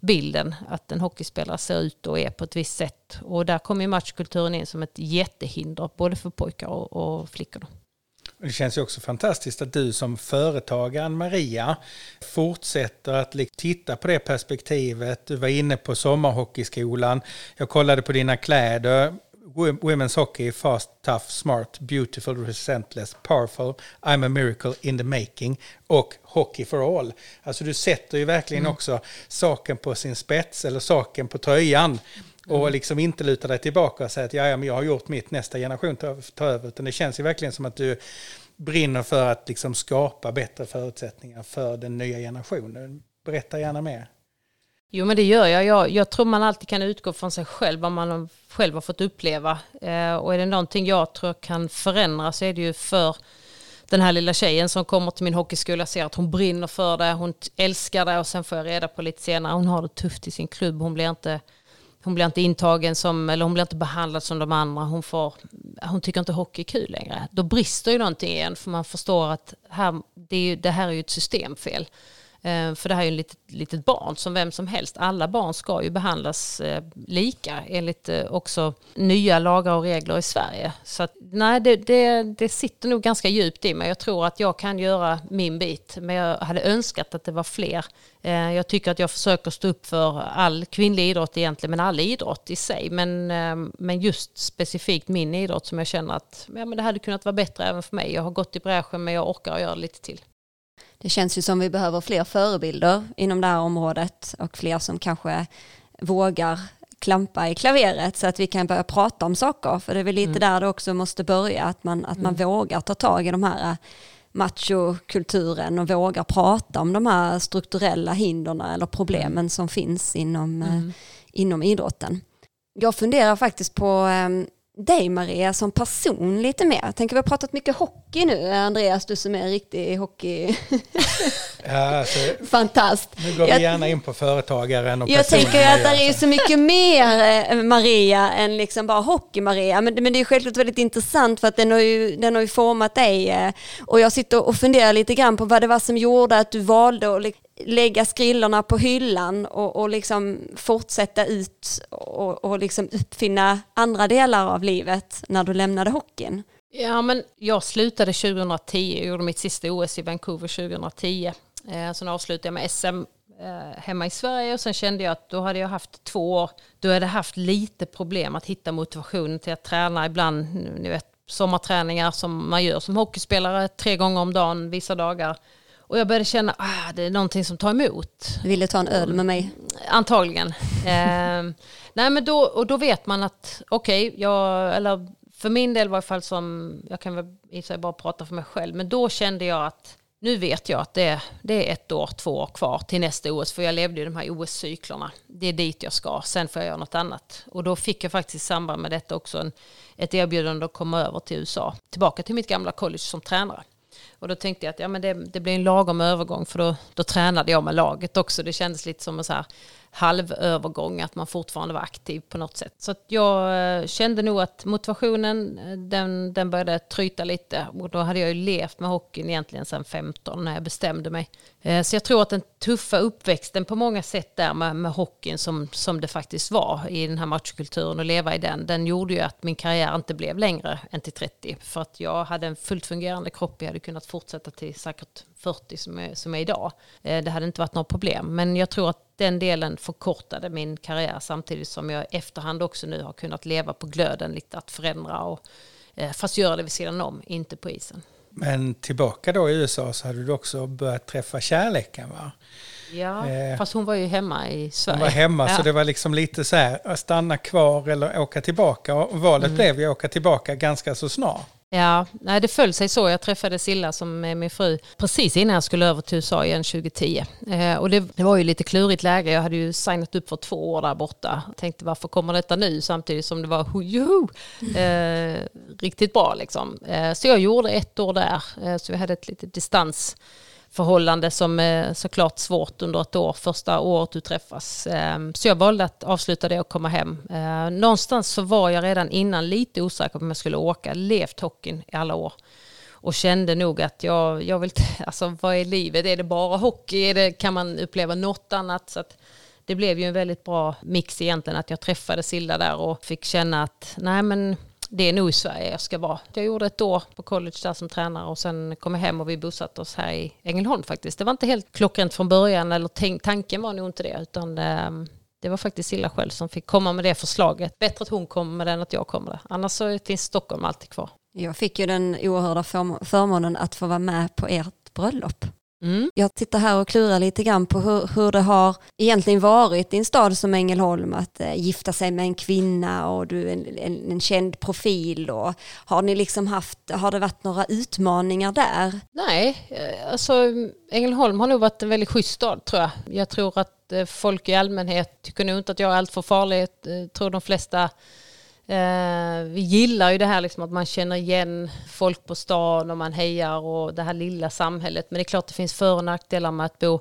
bilden att en hockeyspelare ser ut och är på ett visst sätt. Och där kommer ju matchkulturen in som ett jättehinder både för pojkar och, och flickor. Det känns ju också fantastiskt att du som företagaren Maria fortsätter att titta på det perspektivet. Du var inne på sommarhockeyskolan. Jag kollade på dina kläder. Women's hockey, fast, tough, smart, beautiful, resentless, powerful, I'm a miracle in the making och hockey for all. Alltså du sätter ju verkligen mm. också saken på sin spets eller saken på tröjan. Och mm. liksom inte luta dig tillbaka och säga att ja, men jag har gjort mitt, nästa generation tar, tar över. Utan det känns ju verkligen som att du brinner för att liksom skapa bättre förutsättningar för den nya generationen. Berätta gärna mer. Jo men det gör jag. jag. Jag tror man alltid kan utgå från sig själv, vad man själv har fått uppleva. Eh, och är det någonting jag tror kan förändras så är det ju för den här lilla tjejen som kommer till min hockeyskola ser att hon brinner för det, hon älskar det och sen får jag reda på lite senare, hon har det tufft i sin klubb, hon blir inte hon blir inte intagen som, eller hon blir inte behandlad som de andra. Hon, får, hon tycker inte hockey är kul längre. Då brister ju någonting igen för man förstår att här, det, är ju, det här är ju ett systemfel. Eh, för det här är ju ett litet, litet barn som vem som helst. Alla barn ska ju behandlas eh, lika enligt eh, också nya lagar och regler i Sverige. Så att, nej, det, det, det sitter nog ganska djupt i mig. Jag tror att jag kan göra min bit. Men jag hade önskat att det var fler. Jag tycker att jag försöker stå upp för all kvinnlig idrott egentligen, men all idrott i sig. Men, men just specifikt min idrott som jag känner att ja, men det hade kunnat vara bättre även för mig. Jag har gått i bräschen men jag orkar göra lite till. Det känns ju som vi behöver fler förebilder inom det här området och fler som kanske vågar klampa i klaveret så att vi kan börja prata om saker. För det är väl lite mm. där det också måste börja, att man, att man mm. vågar ta tag i de här machokulturen och vågar prata om de här strukturella hindren eller problemen mm. som finns inom, mm. eh, inom idrotten. Jag funderar faktiskt på eh, dig Maria som person lite mer. Jag tänker vi har pratat mycket hockey nu, Andreas, du som är en riktig hockey... [LAUGHS] ja, alltså, Fantast. Nu går vi jag, gärna in på företagaren och Jag tänker att det är så mycket mer eh, Maria än liksom bara hockey-Maria. Men, men det är självklart väldigt intressant för att den har ju, den har ju format dig. Eh, och jag sitter och funderar lite grann på vad det var som gjorde att du valde att lägga skrillorna på hyllan och, och liksom fortsätta ut och, och liksom uppfinna andra delar av livet när du lämnade hockeyn? Ja, men jag slutade 2010, jag gjorde mitt sista OS i Vancouver 2010. Eh, sen avslutade jag med SM eh, hemma i Sverige och sen kände jag att då hade jag haft två år, då hade jag haft lite problem att hitta motivationen till att träna ibland, ni vet sommarträningar som man gör som hockeyspelare tre gånger om dagen vissa dagar. Och jag började känna att ah, det är någonting som tar emot. Du ville ta en öl med mig? Antagligen. [LAUGHS] eh, nej men då, och då vet man att okej, okay, jag, eller för min del var i fall som, jag kan väl i sig bara prata för mig själv, men då kände jag att nu vet jag att det, det är ett år, två år kvar till nästa OS, för jag levde ju de här OS-cyklerna. Det är dit jag ska, sen får jag göra något annat. Och då fick jag faktiskt i samband med detta också en, ett erbjudande att komma över till USA, tillbaka till mitt gamla college som tränare. Och då tänkte jag att ja, men det, det blir en lagom övergång för då, då tränade jag med laget också. Det kändes lite som att så här halvövergång, att man fortfarande var aktiv på något sätt. Så jag eh, kände nog att motivationen, eh, den, den började tryta lite. Och då hade jag ju levt med hockeyn egentligen sedan 15 när jag bestämde mig. Eh, så jag tror att den tuffa uppväxten på många sätt där med, med hockeyn som, som det faktiskt var i den här matchkulturen och leva i den, den gjorde ju att min karriär inte blev längre än till 30. För att jag hade en fullt fungerande kropp, jag hade kunnat fortsätta till säkert 40 som är, som är idag. Det hade inte varit något problem. Men jag tror att den delen förkortade min karriär samtidigt som jag efterhand också nu har kunnat leva på glöden lite att förändra och eh, fast göra det vid sidan om, inte på isen. Men tillbaka då i USA så hade du också börjat träffa kärleken va? Ja, eh, fast hon var ju hemma i Sverige. Hon var hemma ja. så det var liksom lite så här, stanna kvar eller åka tillbaka. Och valet mm. blev ju att åka tillbaka ganska så snart. Ja, nej, det föll sig så. Jag träffade Silla som är min fru precis innan jag skulle över till USA igen 2010. Eh, och det, det, var ju lite klurigt läge. Jag hade ju signat upp för två år där borta. Jag tänkte varför kommer detta nu samtidigt som det var juhu, eh, riktigt bra liksom. Eh, så jag gjorde ett år där. Eh, så vi hade ett litet distans förhållande som är såklart svårt under ett år, första året du träffas. Ehm, så jag valde att avsluta det och komma hem. Ehm, någonstans så var jag redan innan lite osäker på om jag skulle åka, levt hockeyn i alla år och kände nog att jag, jag vill, [LAUGHS] alltså vad är livet? Är det bara hockey? Är det, kan man uppleva något annat? Så att det blev ju en väldigt bra mix egentligen att jag träffade Silla där och fick känna att nej men det är nog i Sverige jag ska vara. Jag gjorde ett år på college där som tränare och sen kom jag hem och vi bosatte oss här i Ängelholm faktiskt. Det var inte helt klockrent från början, eller tanken var nog inte det, utan det, det var faktiskt Silla själv som fick komma med det förslaget. Bättre att hon kommer med det än att jag kommer det. Annars så finns Stockholm alltid kvar. Jag fick ju den oerhörda förmånen att få vara med på ert bröllop. Mm. Jag tittar här och klurar lite grann på hur, hur det har egentligen varit i en stad som Ängelholm att eh, gifta sig med en kvinna och du är en, en, en, känd profil. Och har ni liksom haft, har det varit några utmaningar där? Nej, eh, alltså Ängelholm har nog varit en väldigt schysst stad tror jag. Jag tror att eh, folk i allmänhet tycker nog inte att jag är alltför farlig. Jag tror de flesta Eh, vi gillar ju det här liksom att man känner igen folk på stan och man hejar och det här lilla samhället. Men det är klart det finns för och nackdelar med att bo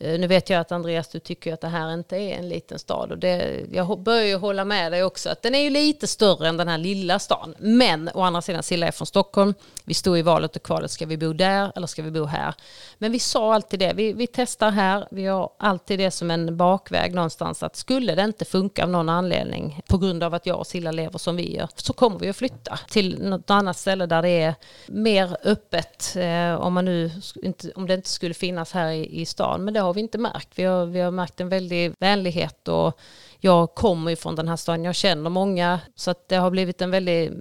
Eh, nu vet jag att Andreas, du tycker att det här inte är en liten stad och det, jag börjar ju hålla med dig också att den är ju lite större än den här lilla stan. Men å andra sidan, Silla är från Stockholm. Vi stod i valet och kvalet, ska vi bo där eller ska vi bo här? Men vi sa alltid det, vi, vi testar här, vi har alltid det som en bakväg någonstans att skulle det inte funka av någon anledning på grund av att jag och Silla lever som vi gör så kommer vi att flytta till något annat ställe där det är mer öppet eh, om, man nu, inte, om det inte skulle finnas här i, i stan. Men det har vi inte märkt. Vi har, vi har märkt en väldig vänlighet och jag kommer ju från den här staden, jag känner många så att det har blivit en väldigt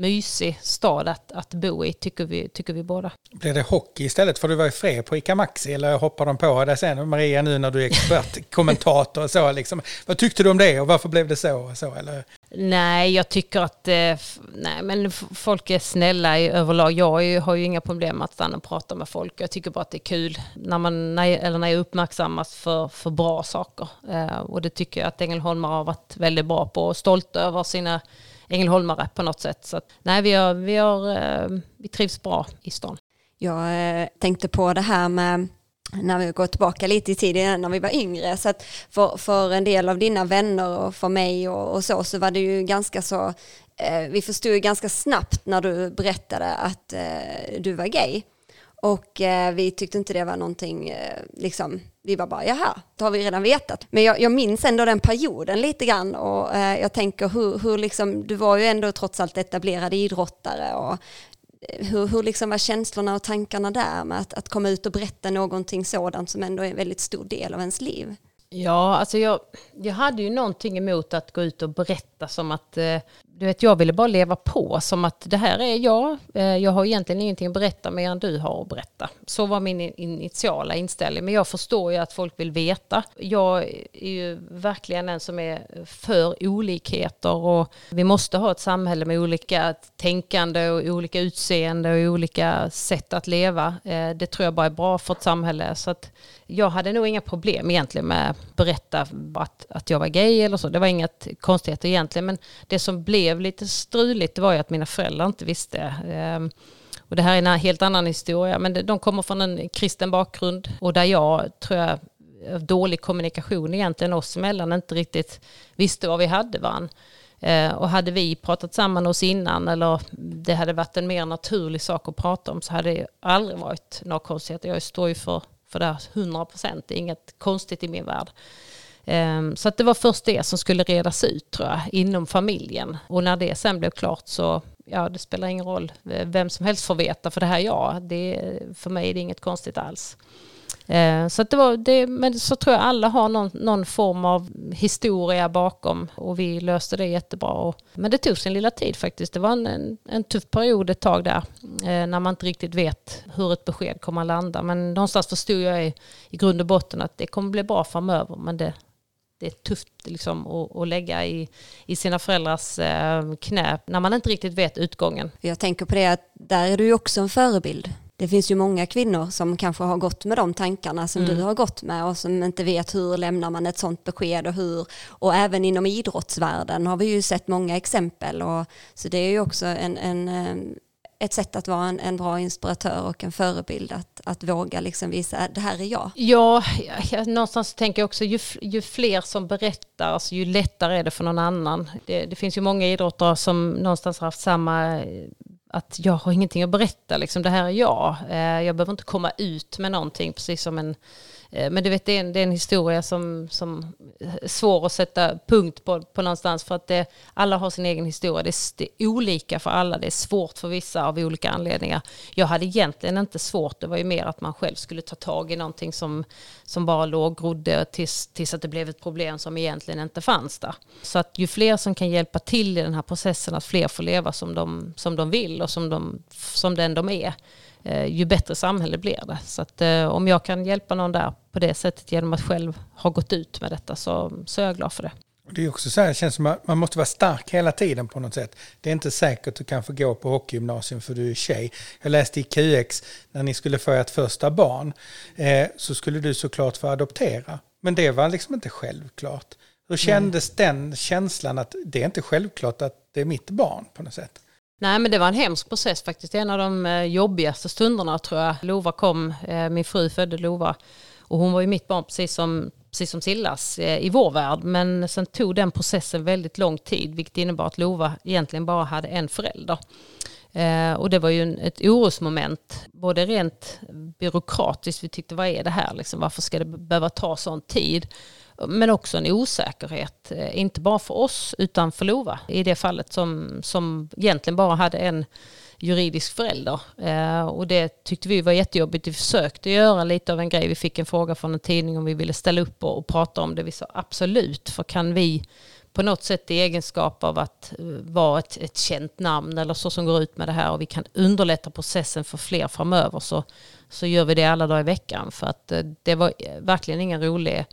mysig stad att, att bo i, tycker vi, tycker vi båda. Blir det hockey istället? Får du vara i fred på ICA Maxi eller hoppar de på dig sen, Maria, nu när du är expertkommentator [LAUGHS] och så? Liksom. Vad tyckte du om det och varför blev det så? Och så eller? Nej, jag tycker att eh, nej, men folk är snälla i överlag. Jag har ju inga problem att stanna och prata med folk. Jag tycker bara att det är kul när, man, när, eller när jag uppmärksammas för, för bra saker. Eh, och det tycker jag att ängelholmare har varit väldigt bra på och stolta över sina ängelholmare på något sätt. Så att, nej, vi, har, vi, har, eh, vi trivs bra i stan. Jag tänkte på det här med när vi går tillbaka lite i tiden när vi var yngre. Så att för, för en del av dina vänner och för mig och, och så, så var det ju ganska så, eh, vi förstod ju ganska snabbt när du berättade att eh, du var gay. Och eh, vi tyckte inte det var någonting, eh, liksom, vi var bara, jaha, det har vi redan vetat. Men jag, jag minns ändå den perioden lite grann och eh, jag tänker hur, hur liksom, du var ju ändå trots allt etablerad idrottare och hur, hur liksom var känslorna och tankarna där med att, att komma ut och berätta någonting sådant som ändå är en väldigt stor del av ens liv? Ja, alltså jag, jag hade ju någonting emot att gå ut och berätta som att eh, du vet, jag ville bara leva på som att det här är jag. Eh, jag har egentligen ingenting att berätta mer än du har att berätta. Så var min initiala inställning. Men jag förstår ju att folk vill veta. Jag är ju verkligen en som är för olikheter och vi måste ha ett samhälle med olika tänkande och olika utseende och olika sätt att leva. Eh, det tror jag bara är bra för ett samhälle. Så att jag hade nog inga problem egentligen med att berätta att, att jag var gay eller så. Det var inget konstigheter egentligen. Men det som blev lite struligt var ju att mina föräldrar inte visste. Ehm, och det här är en helt annan historia. Men de kommer från en kristen bakgrund. Och där jag tror jag dålig kommunikation egentligen oss emellan inte riktigt visste vad vi hade varandra. Ehm, och hade vi pratat samman oss innan eller det hade varit en mer naturlig sak att prata om så hade det aldrig varit några konstigheter. Jag står ju för för det här 100 procent, det är inget konstigt i min värld. Ehm, så att det var först det som skulle redas ut tror jag, inom familjen. Och när det sen blev klart så, ja det spelar ingen roll, vem som helst får veta, för det här är jag, det, för mig är det inget konstigt alls. Ehm, så det var det, men så tror jag alla har någon, någon, form av historia bakom och vi löste det jättebra. Och, men det tog sin lilla tid faktiskt. Det var en, en, en tuff period ett tag där eh, när man inte riktigt vet hur ett besked kommer att landa. Men någonstans förstod jag i, i grund och botten att det kommer bli bra framöver. Men det, det är tufft liksom att, att lägga i, i sina föräldrars eh, knä när man inte riktigt vet utgången. Jag tänker på det att där är du ju också en förebild det finns ju många kvinnor som kanske har gått med de tankarna som mm. du har gått med och som inte vet hur lämnar man ett sånt besked och hur. Och även inom idrottsvärlden har vi ju sett många exempel. Och, så det är ju också en, en eh, ett sätt att vara en, en, bra inspiratör och en förebild att, att våga liksom visa att det här är jag. Ja, jag, någonstans tänker jag också ju, ju fler som berättar, alltså, ju lättare är det för någon annan. Det, det finns ju många idrottare som någonstans har haft samma eh, att jag har ingenting att berätta, liksom, det här är jag. Eh, jag behöver inte komma ut med någonting, precis som en Eh, men du vet, det är en, det är en historia som, som är svår att sätta punkt på, på någonstans för att det, alla har sin egen historia. Det är, det är olika för alla, det är svårt för vissa av olika anledningar. Jag hade egentligen inte svårt, det var ju mer att man själv skulle ta tag i någonting som, som bara låg grodde tills, tills att det blev ett problem som egentligen inte fanns där. Så att ju fler som kan hjälpa till i den här processen, att fler får leva som de, som de vill och som, de, som den de är, ju bättre samhälle blir det. Så att, eh, om jag kan hjälpa någon där på det sättet genom att själv ha gått ut med detta så, så är jag glad för det. Det är också så här, det känns som att man måste vara stark hela tiden på något sätt. Det är inte säkert att du kan få gå på hockeygymnasium för du är tjej. Jag läste i QX, när ni skulle få ert första barn, eh, så skulle du såklart få adoptera. Men det var liksom inte självklart. Hur kändes den känslan att det är inte självklart att det är mitt barn på något sätt? Nej men det var en hemsk process faktiskt. En av de eh, jobbigaste stunderna tror jag. Lova kom, eh, min fru födde Lova. Och hon var ju mitt barn precis som, precis som Sillas eh, i vår värld. Men sen tog den processen väldigt lång tid. Vilket innebar att Lova egentligen bara hade en förälder. och det var ju ett orosmoment. Både rent byråkratiskt. Vi tyckte vad är det här liksom? Varför ska det behöva ta sån tid? Men också en osäkerhet, eh, inte bara för oss utan för Lova i det fallet som, som egentligen bara hade en juridisk förälder. Eh, och det tyckte vi var jättejobbigt. Vi försökte göra lite av en grej. Vi fick en fråga från en tidning om vi ville ställa upp och, och prata om det. Vi sa absolut, för kan vi på något sätt i egenskap av att eh, vara ett, ett känt namn eller så som går ut med det här och vi kan underlätta processen för fler framöver så, så gör vi det alla dagar i veckan. För att det var verkligen ingen rolig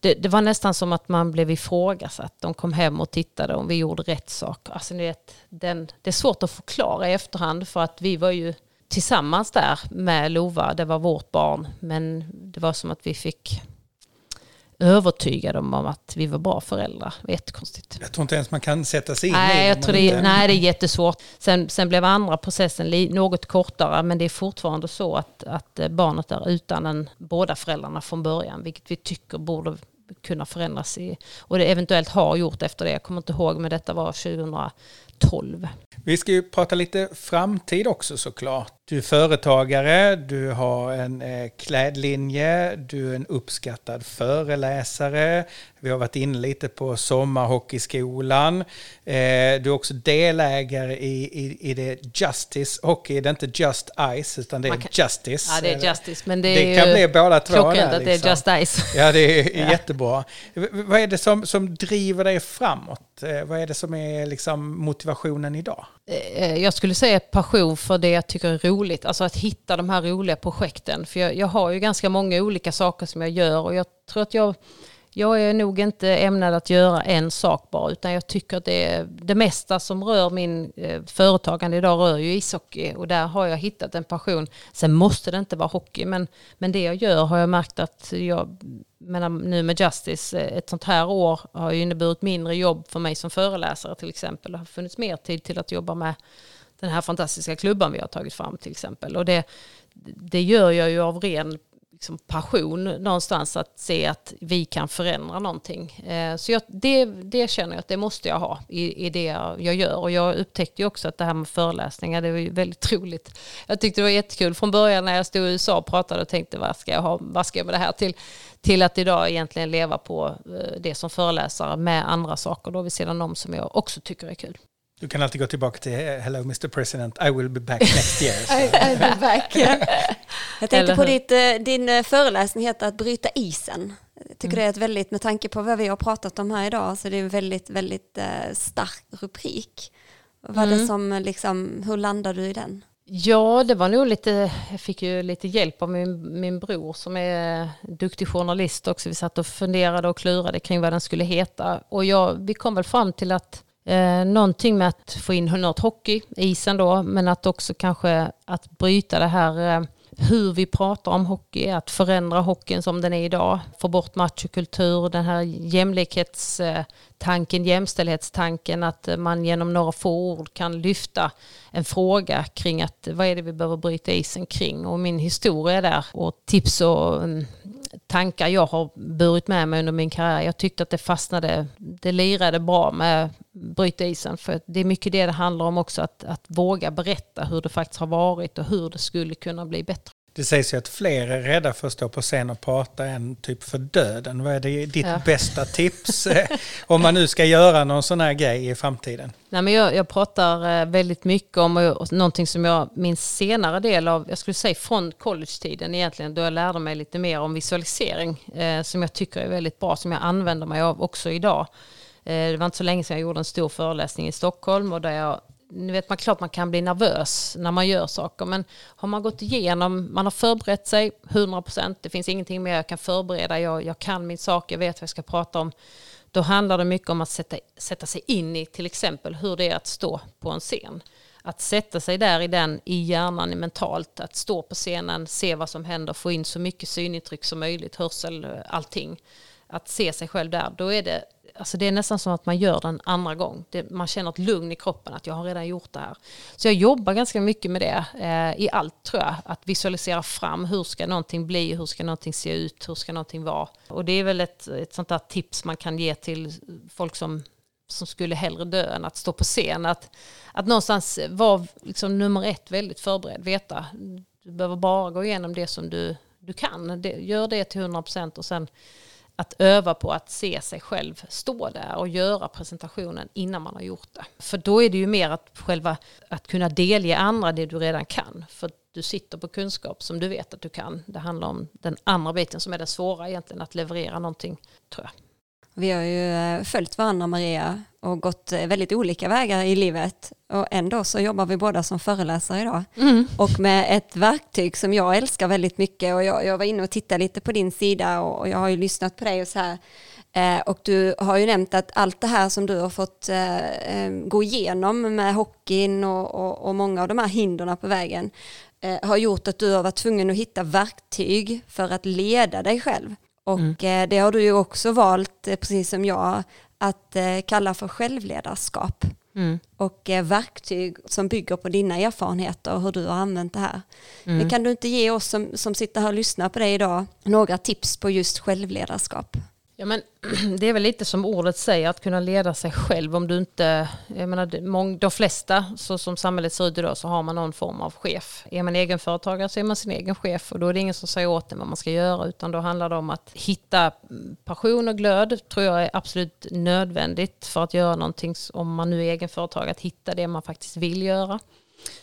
det, det, var nästan som att man blev ifrågasatt. De kom hem och tittade om vi gjorde rätt saker. Alltså, ni vet, den, det är svårt att förklara i efterhand för att vi var ju tillsammans där med Lova. Det var vårt barn. Men det var som att vi fick övertyga dem om att vi var bra föräldrar. Det var jättekonstigt. Jag tror inte ens man kan sätta sig in nej, i jag tror det. Inte... Nej, det är jättesvårt. Sen, sen blev andra processen något kortare, men det är fortfarande så att, att barnet är utan en, båda föräldrarna från början, vilket vi tycker borde kunna förändras i, och det eventuellt har gjort efter det. Jag kommer inte ihåg, men detta var 2012. Vi ska ju prata lite framtid också såklart. Du är företagare, du har en eh, klädlinje, du är en uppskattad föreläsare. Vi har varit inne lite på sommarhockeyskolan. Eh, du är också delägare i, i, i det Justice Hockey. Det är inte Just Ice, utan det är kan, Justice. Ja, det är Justice, men det, det kan bli båda två. Klockrent att liksom. det är liksom. Just Ice. Ja, det är [LAUGHS] ja. jättebra. Vad är det som, som driver dig framåt? Eh, vad är det som är liksom motivationen idag? Eh, eh, jag skulle säga passion för det jag tycker är roligt. Alltså att hitta de här roliga projekten. För jag, jag, har ju ganska många olika saker som jag gör och jag tror att jag, jag är nog inte ämnad att göra en sak bara utan jag tycker att det, det mesta som rör min eh, företagande idag rör ju ishockey och där har jag hittat en passion. Sen måste det inte vara hockey men, men det jag gör har jag märkt att jag menar, nu med Justice, eh, ett sånt här år har ju inneburit mindre jobb för mig som föreläsare till exempel. Det har funnits mer tid till att jobba med den här fantastiska klubban vi har tagit fram till exempel. Och det, det gör jag ju av ren liksom passion någonstans att se att vi kan förändra någonting. Eh, så jag, det, det känner jag att det måste jag ha i, i det jag gör. Och jag upptäckte ju också att det här med föreläsningar, det var ju väldigt roligt. Jag tyckte det var jättekul från början när jag stod i USA och pratade och tänkte vad ska jag, ha, vad ska jag med det här till? Till att idag egentligen leva på eh, det som föreläsare med andra saker då vid sidan om som jag också tycker är kul. Du kan alltid gå tillbaka till Hello Mr President, I will be back next year. [LAUGHS] I, I'll be back. Jag tänkte på ditt, eh, din eh, föreläsning heter Att bryta isen. Jag tycker mm. det är ett väldigt, med tanke på vad vi har pratat om här idag, så det är en väldigt, väldigt eh, stark rubrik. Vad mm. det som, liksom, hur landade du i den? Ja, det var nog lite, jag fick ju lite hjälp av min, min bror som är duktig journalist också. Vi satt och funderade och klurade kring vad den skulle heta. Och jag, vi kom väl fram till att Eh, någonting med att få in något hockey, isen då, men att också kanske att bryta det här eh, hur vi pratar om hockey, att förändra hockeyn som den är idag, få bort machokultur, den här jämlikhetstanken, jämställdhetstanken, att man genom några få ord kan lyfta en fråga kring att vad är det vi behöver bryta isen kring? Och min historia där och tips och mm, tankar jag har burit med mig under min karriär. Jag tyckte att det fastnade, det lirade bra med bryta isen. För det är mycket det det handlar om också, att, att våga berätta hur det faktiskt har varit och hur det skulle kunna bli bättre. Det sägs ju att fler är rädda för att stå på scen och prata än typ för döden. Vad är det, ditt ja. bästa [LAUGHS] tips eh, om man nu ska göra någon sån här grej i framtiden? Nej, men jag, jag pratar eh, väldigt mycket om och någonting som jag min senare del av, jag skulle säga från college-tiden egentligen, då jag lärde mig lite mer om visualisering eh, som jag tycker är väldigt bra, som jag använder mig av också idag. Eh, det var inte så länge sedan jag gjorde en stor föreläsning i Stockholm och där jag nu vet man klart man kan bli nervös när man gör saker men har man gått igenom, man har förberett sig 100%, det finns ingenting mer jag kan förbereda, jag, jag kan min sak, jag vet vad jag ska prata om. Då handlar det mycket om att sätta, sätta sig in i till exempel hur det är att stå på en scen. Att sätta sig där i den, i hjärnan mentalt, att stå på scenen, se vad som händer, få in så mycket synintryck som möjligt, hörsel, allting. Att se sig själv där, då är det alltså det är nästan som att man gör den andra gång. Det, man känner ett lugn i kroppen att jag har redan gjort det här. Så jag jobbar ganska mycket med det eh, i allt tror jag. Att visualisera fram hur ska någonting bli, hur ska någonting se ut, hur ska någonting vara. Och det är väl ett, ett sånt där tips man kan ge till folk som som skulle hellre dö än att stå på scen. Att, att någonstans vara liksom nummer ett väldigt förberedd, veta. Du behöver bara gå igenom det som du, du kan. Det, gör det till 100% och sen att öva på att se sig själv stå där och göra presentationen innan man har gjort det. För då är det ju mer att själva att kunna delge andra det du redan kan. För du sitter på kunskap som du vet att du kan. Det handlar om den andra biten som är den svåra egentligen, att leverera någonting tror jag. Vi har ju eh, följt varandra Maria och gått eh, väldigt olika vägar i livet och ändå så jobbar vi båda som föreläsare idag. Mm. Och med ett verktyg som jag älskar väldigt mycket och jag, jag var inne och tittade lite på din sida och jag har ju lyssnat på dig och så här. Eh, och du har ju nämnt att allt det här som du har fått gå igenom med hockeyn och, och, och många av de här hindren på vägen har gjort att du har varit tvungen att hitta verktyg för att leda dig själv. Och mm. Eh, det har du ju också valt, eh, precis som jag, att eh, kalla för självledarskap. Mm. Och verktyg som bygger på dina erfarenheter och hur du har använt det här. Mm. Men kan du inte ge oss som, som sitter här och lyssnar på dig idag några tips på just självledarskap? Ja, men [CLEARS THROAT] det är väl lite som ordet säger, att kunna leda sig själv. Om du inte, jag menar, de flesta, så som samhället ser ut idag, så har man någon form av chef. Är man egenföretagare så är man sin egen chef och då är det ingen som säger åt en vad man ska göra, utan då handlar det om att hitta passion och glöd, tror jag är absolut nödvändigt för att göra någonting, om man nu är egenföretagare, att hitta det man faktiskt vill göra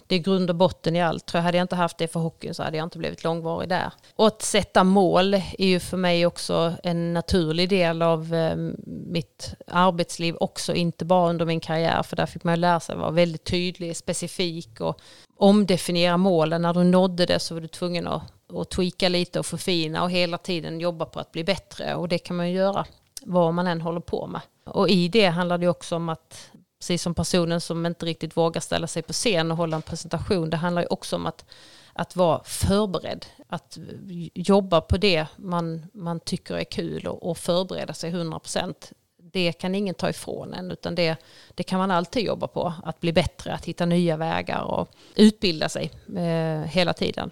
det är grund och botten i allt. Tror jag, hade jag inte haft det för hockeyn så hade jag inte blivit långvarig där. Och att sätta mål är ju för mig också en naturlig del av eh, mitt arbetsliv också, inte bara under min karriär, för där fick man ju lära sig vara väldigt tydlig, specifik och omdefiniera målen. När du nådde det så var du tvungen att, att tweaka lite och förfina och hela tiden jobba på att bli bättre och det kan man ju göra vad man än håller på med. Och i det handlar det också om att precis som personen som inte riktigt vågar ställa sig på scen och hålla en presentation. Det handlar ju också om att, att vara förberedd. Att jobba på det man, man tycker är kul och, och förbereda sig 100%. Det kan ingen ta ifrån en, utan det, det kan man alltid jobba på. Att bli bättre, att hitta nya vägar och utbilda sig eh, hela tiden.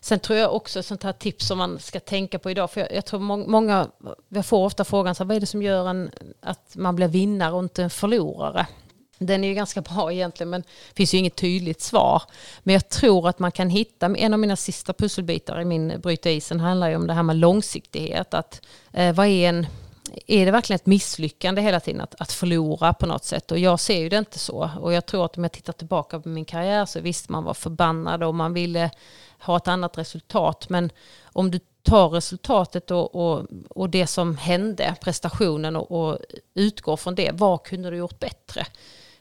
Sen tror jag också ett sånt här tips som man ska tänka på idag, för jag, jag tror många, jag får ofta frågan så här, vad är det som gör en, att man blir vinnare och inte en förlorare? Den är ju ganska bra egentligen men det finns ju inget tydligt svar. Men jag tror att man kan hitta, en av mina sista pusselbitar i min bryta isen handlar ju om det här med långsiktighet. Att, eh, vad är en är det verkligen ett misslyckande hela tiden att, att förlora på något sätt? Och jag ser ju det inte så. Och jag tror att om jag tittar tillbaka på min karriär så visst man var förbannad och man ville ha ett annat resultat. Men om du tar resultatet och, och, och det som hände, prestationen och, och utgår från det, vad kunde du gjort bättre?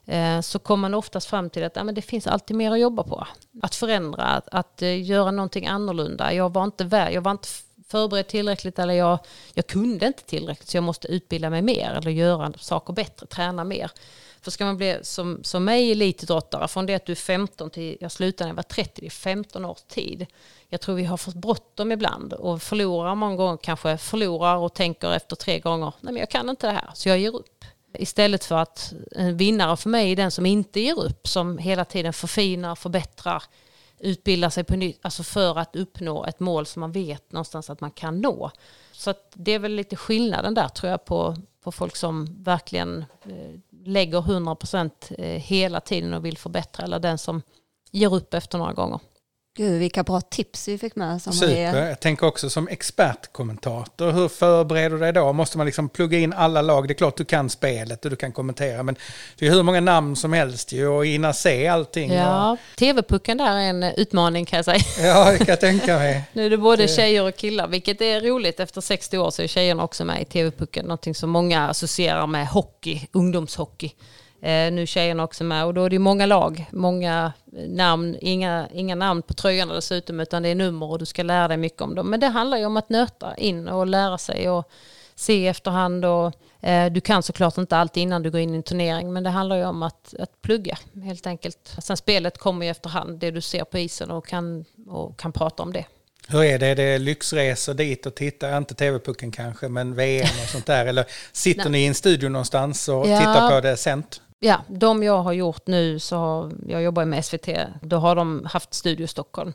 Eh, så kommer man oftast fram till att ja, men det finns alltid mer att jobba på. Att förändra, att, att eh, göra någonting annorlunda. Jag var inte, jag var inte förberedd tillräckligt eller jag, jag kunde inte tillräckligt så jag måste utbilda mig mer eller göra saker bättre, träna mer. För ska man bli som, som mig elitidrottare, från det att du är 15 till jag slutade när jag var 30, det är 15 års tid. Jag tror vi har fått bråttom ibland och förlorar många gånger, kanske förlorar och tänker efter tre gånger, nej men jag kan inte det här, så jag ger upp. Istället för att en vinnare för mig är den som inte ger upp, som hela tiden förfinar, förbättrar, utbildar sig på nytt, alltså för att uppnå ett mål som man vet någonstans att man kan nå. Så det är väl lite skillnaden där tror jag på, på folk som verkligen eh, lägger 100% eh, hela tiden och vill förbättra eller den som ger upp efter några gånger. Gud, vilka bra tips vi fick med. Som Super. Jag tänker också som expertkommentator, hur förbereder du dig då? Måste man liksom plugga in alla lag? Det är klart du kan spelet och du kan kommentera, men det är hur många namn som helst ju och hinna se allting. Ja, och... tv-pucken där är en utmaning kan jag säga. Ja, det kan jag tänka mig. [LAUGHS] nu är det både tjejer och killar, vilket är roligt. Efter 60 år så är tjejerna också med i tv-pucken, någonting som många associerar med hockey, ungdomshockey. Eh, nu tjejerna också med och då är det många lag, många namn, inga, inga namn på tröjorna dessutom utan det är nummer och du ska lära dig mycket om dem. Men det handlar ju om att nöta in och lära sig och se efterhand och eh, du kan såklart inte allt innan du går in i en turnering men det handlar ju om att, att plugga helt enkelt. Sen spelet kommer ju efterhand, det du ser på isen och kan, och kan prata om det. Hur är det? Är det lyxresor dit och titta? Inte TV-pucken kanske, men VM och sånt där? Eller sitter ni i en studio någonstans och Ja. tittar på det sent? Ja, de jag har gjort nu, så har, jag jobbar med SVT, då har de haft Studio Stockholm.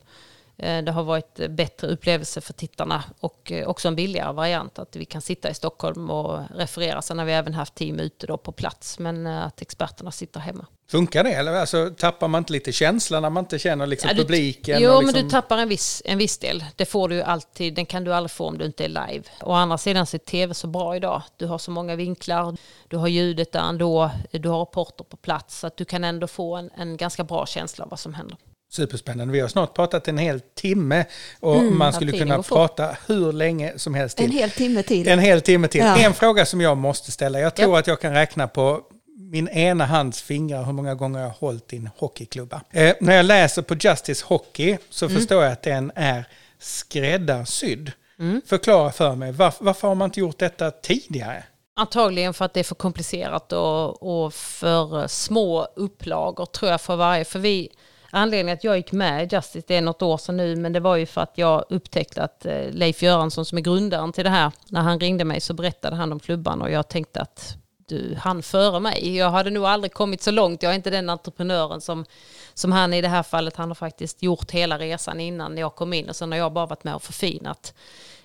Eh, det har varit bättre upplevelse för tittarna och eh, också en billigare variant att vi kan sitta i Stockholm och referera. Sen har vi även haft team ute då på plats, men eh, att experterna sitter hemma. Funkar det? Eller alltså, tappar man inte lite känsla när man inte känner liksom Ja, du- publiken? Jo, och men liksom... du tappar en viss, en viss del. Det får du alltid, den kan du aldrig få om du inte är live. Å andra sidan så är tv så bra idag. Du har så många vinklar, du har ljudet där ändå, du har rapporter på plats. Så att du kan ändå få en, en ganska bra känsla av vad som händer. Superspännande. Vi har snart pratat en hel timme och man skulle kunna prata hur länge som helst till. En hel timme till. En hel timme till. Ja. En fråga som jag måste ställa. Jag tror Ja. att jag kan räkna på min ena hands fingrar hur många gånger jag har hållit din hockeyklubba. Eh, när jag läser på Justice Hockey så Mm. förstår jag att den är skräddarsydd. Mm. Förklara för mig, varför, varför har man inte gjort detta tidigare? Antagligen för att det är för komplicerat och, och för små upplagor tror jag för varje. För vi, anledningen att jag gick med i Justice, det är något år sedan nu, men det var ju för att jag upptäckte att eh, Leif Göransson som är grundaren till det här, när han ringde mig så berättade han om klubban och jag tänkte att du han före mig. Jag hade nog aldrig kommit så långt. Jag är inte den entreprenören som, som han i det här fallet. Han har faktiskt gjort hela resan innan jag kom in och sen har jag bara varit med och förfinat.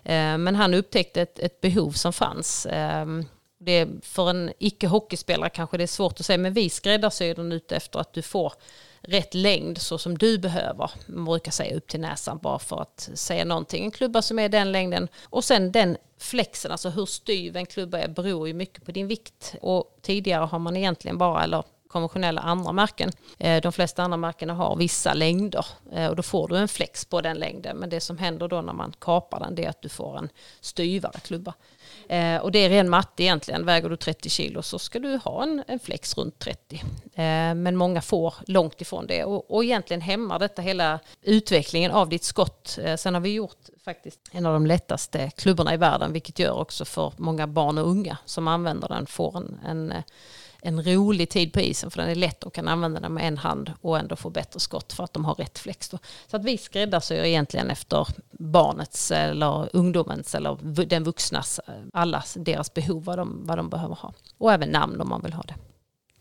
Eh, men han upptäckte ett, ett behov som fanns. Ehm, det är, för en icke-hockeyspelare kanske det är svårt att säga, men vi skräddarsyr den ut efter att du får rätt längd så som du behöver. Man brukar säga upp till näsan bara för att säga någonting. En klubba som är den längden. Och sen den flexen, alltså hur styv en klubba är beror ju mycket på din vikt. Och tidigare har man egentligen bara, eller konventionella andra märken. Eh, de flesta andra märkena har vissa längder eh, och då får du en flex på den längden. Men det som händer då när man kapar den det är att du får en styvare klubba. Eh, Och det är ren matte egentligen. Väger du 30 kilo så ska du ha en, en flex runt 30. Eh, Men många får långt ifrån det och, och egentligen hämmar detta hela utvecklingen av ditt skott. Eh, Sen har vi gjort faktiskt en av de lättaste klubborna i världen vilket gör också för många barn och unga som använder den får en, en eh, en rolig tid på isen för den är lätt och kan använda den med en hand och ändå få bättre skott för att de har rätt flex. Då. Så att vi skräddarsyr egentligen efter barnets eller ungdomens eller den vuxnas, eh, allas deras behov, vad de, vad de behöver ha. Och även namn om man vill ha det.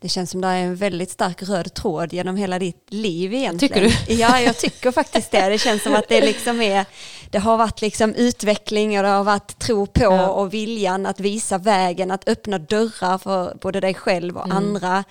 Det känns som det är en väldigt stark röd tråd genom hela ditt liv egentligen. Tycker du? [LAUGHS] Ja, jag tycker faktiskt det. Det känns som att det liksom är, det har varit liksom utveckling och det har varit tro på Ja. och viljan att visa vägen, att öppna dörrar för både dig själv och Mm. andra.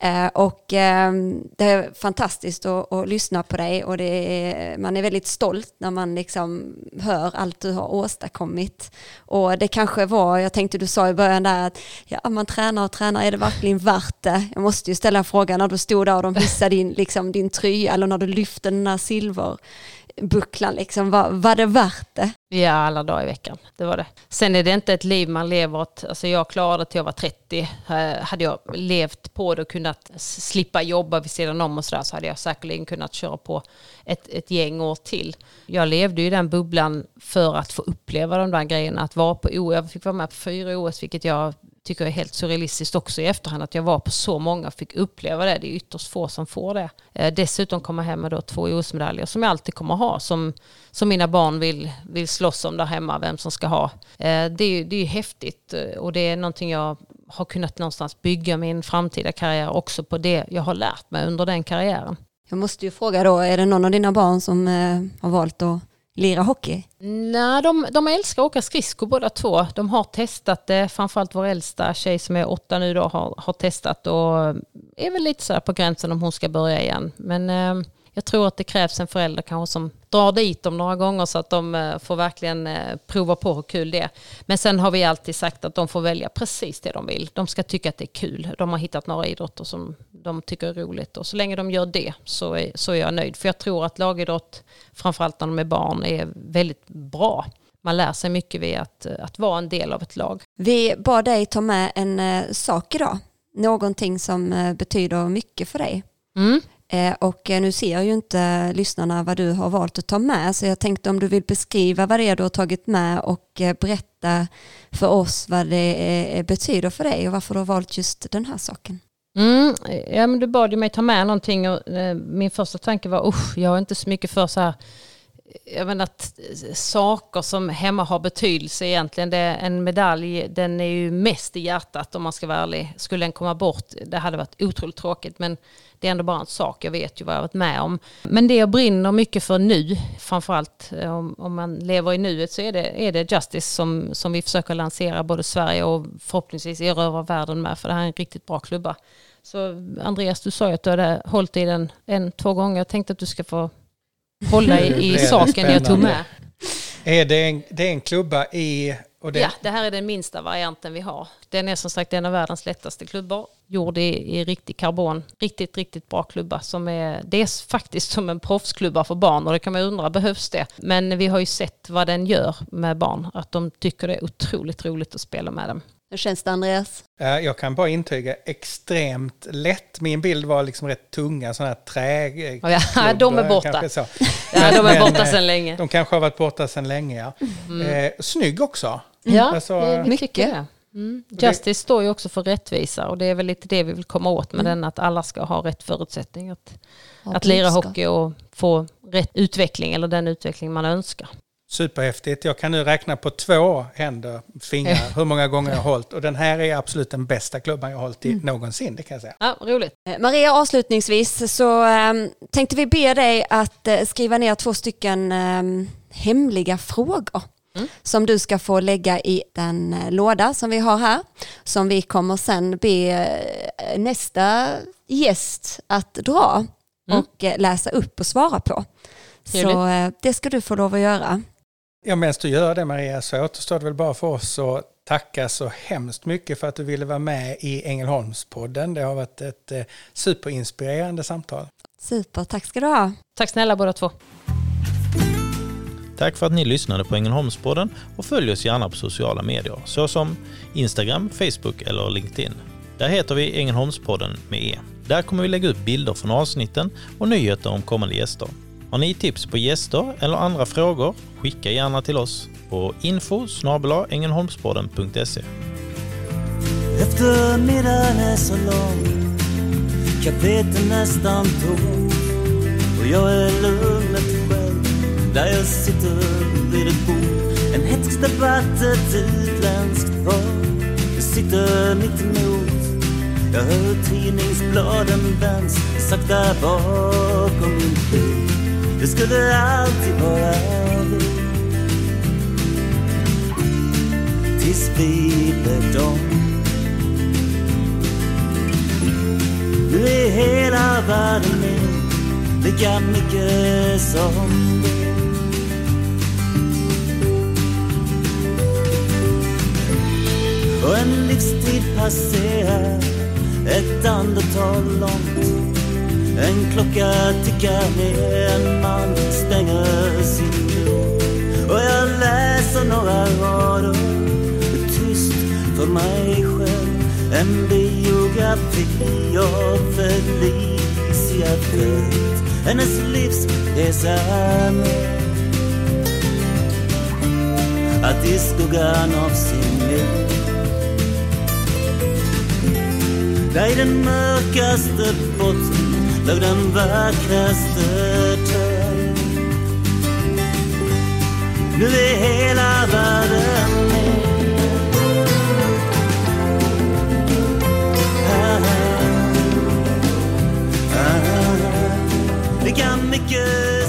Eh, och eh, det är fantastiskt att, att lyssna på dig och det är, man är väldigt stolt när man liksom hör allt du har åstadkommit. Och det kanske var, jag tänkte du sa i början där att ja, man tränar och tränar, är det verkligen värt det? Jag måste ju ställa frågan när du stod där och de hissade din, liksom, din tröja eller när du lyfte den här silverbucklan, liksom, var, var det värt det? Ja, alla dagar i veckan. Det var det. Sen är det inte ett liv man lever åt. Alltså jag klarade till jag var 30. Eh, hade jag levt på det och kunnat slippa jobba vid sidan om och sådär så hade jag säkerligen kunnat köra på ett, ett gäng år till. Jag levde ju i den bubblan för att få uppleva de där grejerna. Att vara på OS. Jag fick vara med på fyra OS vilket jag tycker är helt surrealistiskt också i efterhand att jag var på så många och fick uppleva det. Det är ytterst få som får det. Eh, dessutom komma hem med då två OS-medaljer som jag alltid kommer ha som, som mina barn vill, vill slåss om där hemma, vem som ska ha. Eh, det, är, det är ju häftigt eh, och det är någonting jag har kunnat någonstans bygga min framtida karriär också på det jag har lärt mig under den karriären. Jag måste ju fråga då, är det någon av dina barn som eh, har valt att lira hockey? Nej, de, de älskar att åka skridskor båda två. De har testat det, framförallt vår äldsta tjej som är åtta nu då har, har testat och är väl lite så här på gränsen om hon ska börja igen. Men jag tror att det krävs en förälder kanske som drar dit dem några gånger så att de eh, får verkligen eh, prova på hur kul det är. Men sen har vi alltid sagt att de får välja precis det de vill. De ska tycka att det är kul. De har hittat några idrotter som de tycker är roligt och så länge de gör det så är, så är jag nöjd. För jag tror att lagidrott, framförallt när de är barn, är väldigt bra. Man lär sig mycket vid att, att vara en del av ett lag. Vi bad dig ta med en eh, sak idag, någonting som eh, betyder mycket för dig. Mm. Eh, och eh, nu ser ju inte lyssnarna vad du har valt att ta med, så jag tänkte om du vill beskriva vad det är du har tagit med och eh, berätta för oss vad det betyder för dig och varför du har valt just den här saken. Mm, ja, men du bad ju mig ta med någonting och min första tanke var usch, jag är inte så mycket för så här jag menar att eh, saker som hemma har betydelse egentligen. Det, en medalj, den är ju mest i hjärtat om man ska vara ärlig. Skulle den komma bort, det hade varit otroligt tråkigt. Men det är ändå bara en sak, jag vet ju vad jag har varit med om. Men det jag brinner mycket för nu, framförallt eh, om, om man lever i nuet, så är det, är det Justice som, som vi försöker lansera både Sverige och förhoppningsvis erövra världen med. För det här är en riktigt bra klubba. Så Andreas, du sa ju att du hade hållit i den en, två gånger. Jag tänkte att du ska få hålla i, i saken jag tog med. Är det en, det är en klubba i... Det... Ja, det här är den minsta varianten vi har. Den är som sagt en av världens lättaste klubbor. Gjord i, i riktig karbon. Riktigt, riktigt bra klubba. Som är, det är faktiskt som en proffsklubba för barn och det kan man undra, behövs det? Men vi har ju sett vad den gör med barn. Att de tycker det är otroligt roligt att spela med dem. Hur känns det Andreas? Jag kan bara intyga extremt lätt. Min bild var liksom rätt tunga sådana här trä... [LAUGHS] Ja, de är borta. Så. Ja, de är borta sedan länge. De kanske har varit borta sedan länge, ja. Mm. Eh, snygg också. Ja, alltså, mycket. Mm. Justice står ju också för rättvisa och det är väl lite det vi vill komma åt med mm. den, att alla ska ha rätt förutsättning att, att lira hockey och få rätt utveckling eller den utveckling man önskar. Superhäftigt. Jag kan nu räkna på två händer, fingrar, [LAUGHS] hur många gånger jag har hållit. Och den här är absolut den bästa klubban jag har hållit i mm. någonsin, det kan jag säga. Ja, roligt. Eh, Maria, avslutningsvis så ähm, tänkte vi be dig att äh, skriva ner två stycken äh, hemliga frågor. Mm. Som du ska få lägga i den äh, låda som vi har här. Som vi kommer sen be nästa gäst att dra mm. och läsa upp och svara på. Så det ska du få lov att göra. Ja, medan du gör det Maria så återstår det väl bara för oss att tacka så hemskt mycket för att du ville vara med i Ängelholmspodden. Det har varit ett eh, superinspirerande samtal. Super, tack ska du ha. Tack snälla båda två. Tack för att ni lyssnade på Ängelholmspodden och följ oss gärna på sociala medier såsom Instagram, Facebook eller LinkedIn. Där heter vi Ängelholmspodden med E. Där kommer vi lägga ut bilder från avsnitten och nyheter om kommande gäster. Har ni tips på gäster eller andra frågor? Skicka gärna till oss på info Eftermiddagen är så lång, kaféet är nästan tomt och jag är lugnet själv där jag sitter vid ett bord. En hätsk debatt, ett utländskt par. Jag sitter mitt emot. Jag hör tidningsbladen vänds sakta bakom min bil. Det skulle alltid vara vi Tills vi blev dom Nu är hela världen min Lika mycket som Och en livstid passerar. Ett andetag långt en klocka tickar ner, en man stänger sin dörr. Och jag läser några rader, tyst för mig själv. En biografi av Felicia Fält. Hennes livsresa med. Att i skuggan av sin liv där i den mörkaste botten låg den vackraste törn. Nu är hela världen min. Ah, ah, ah, lika mycket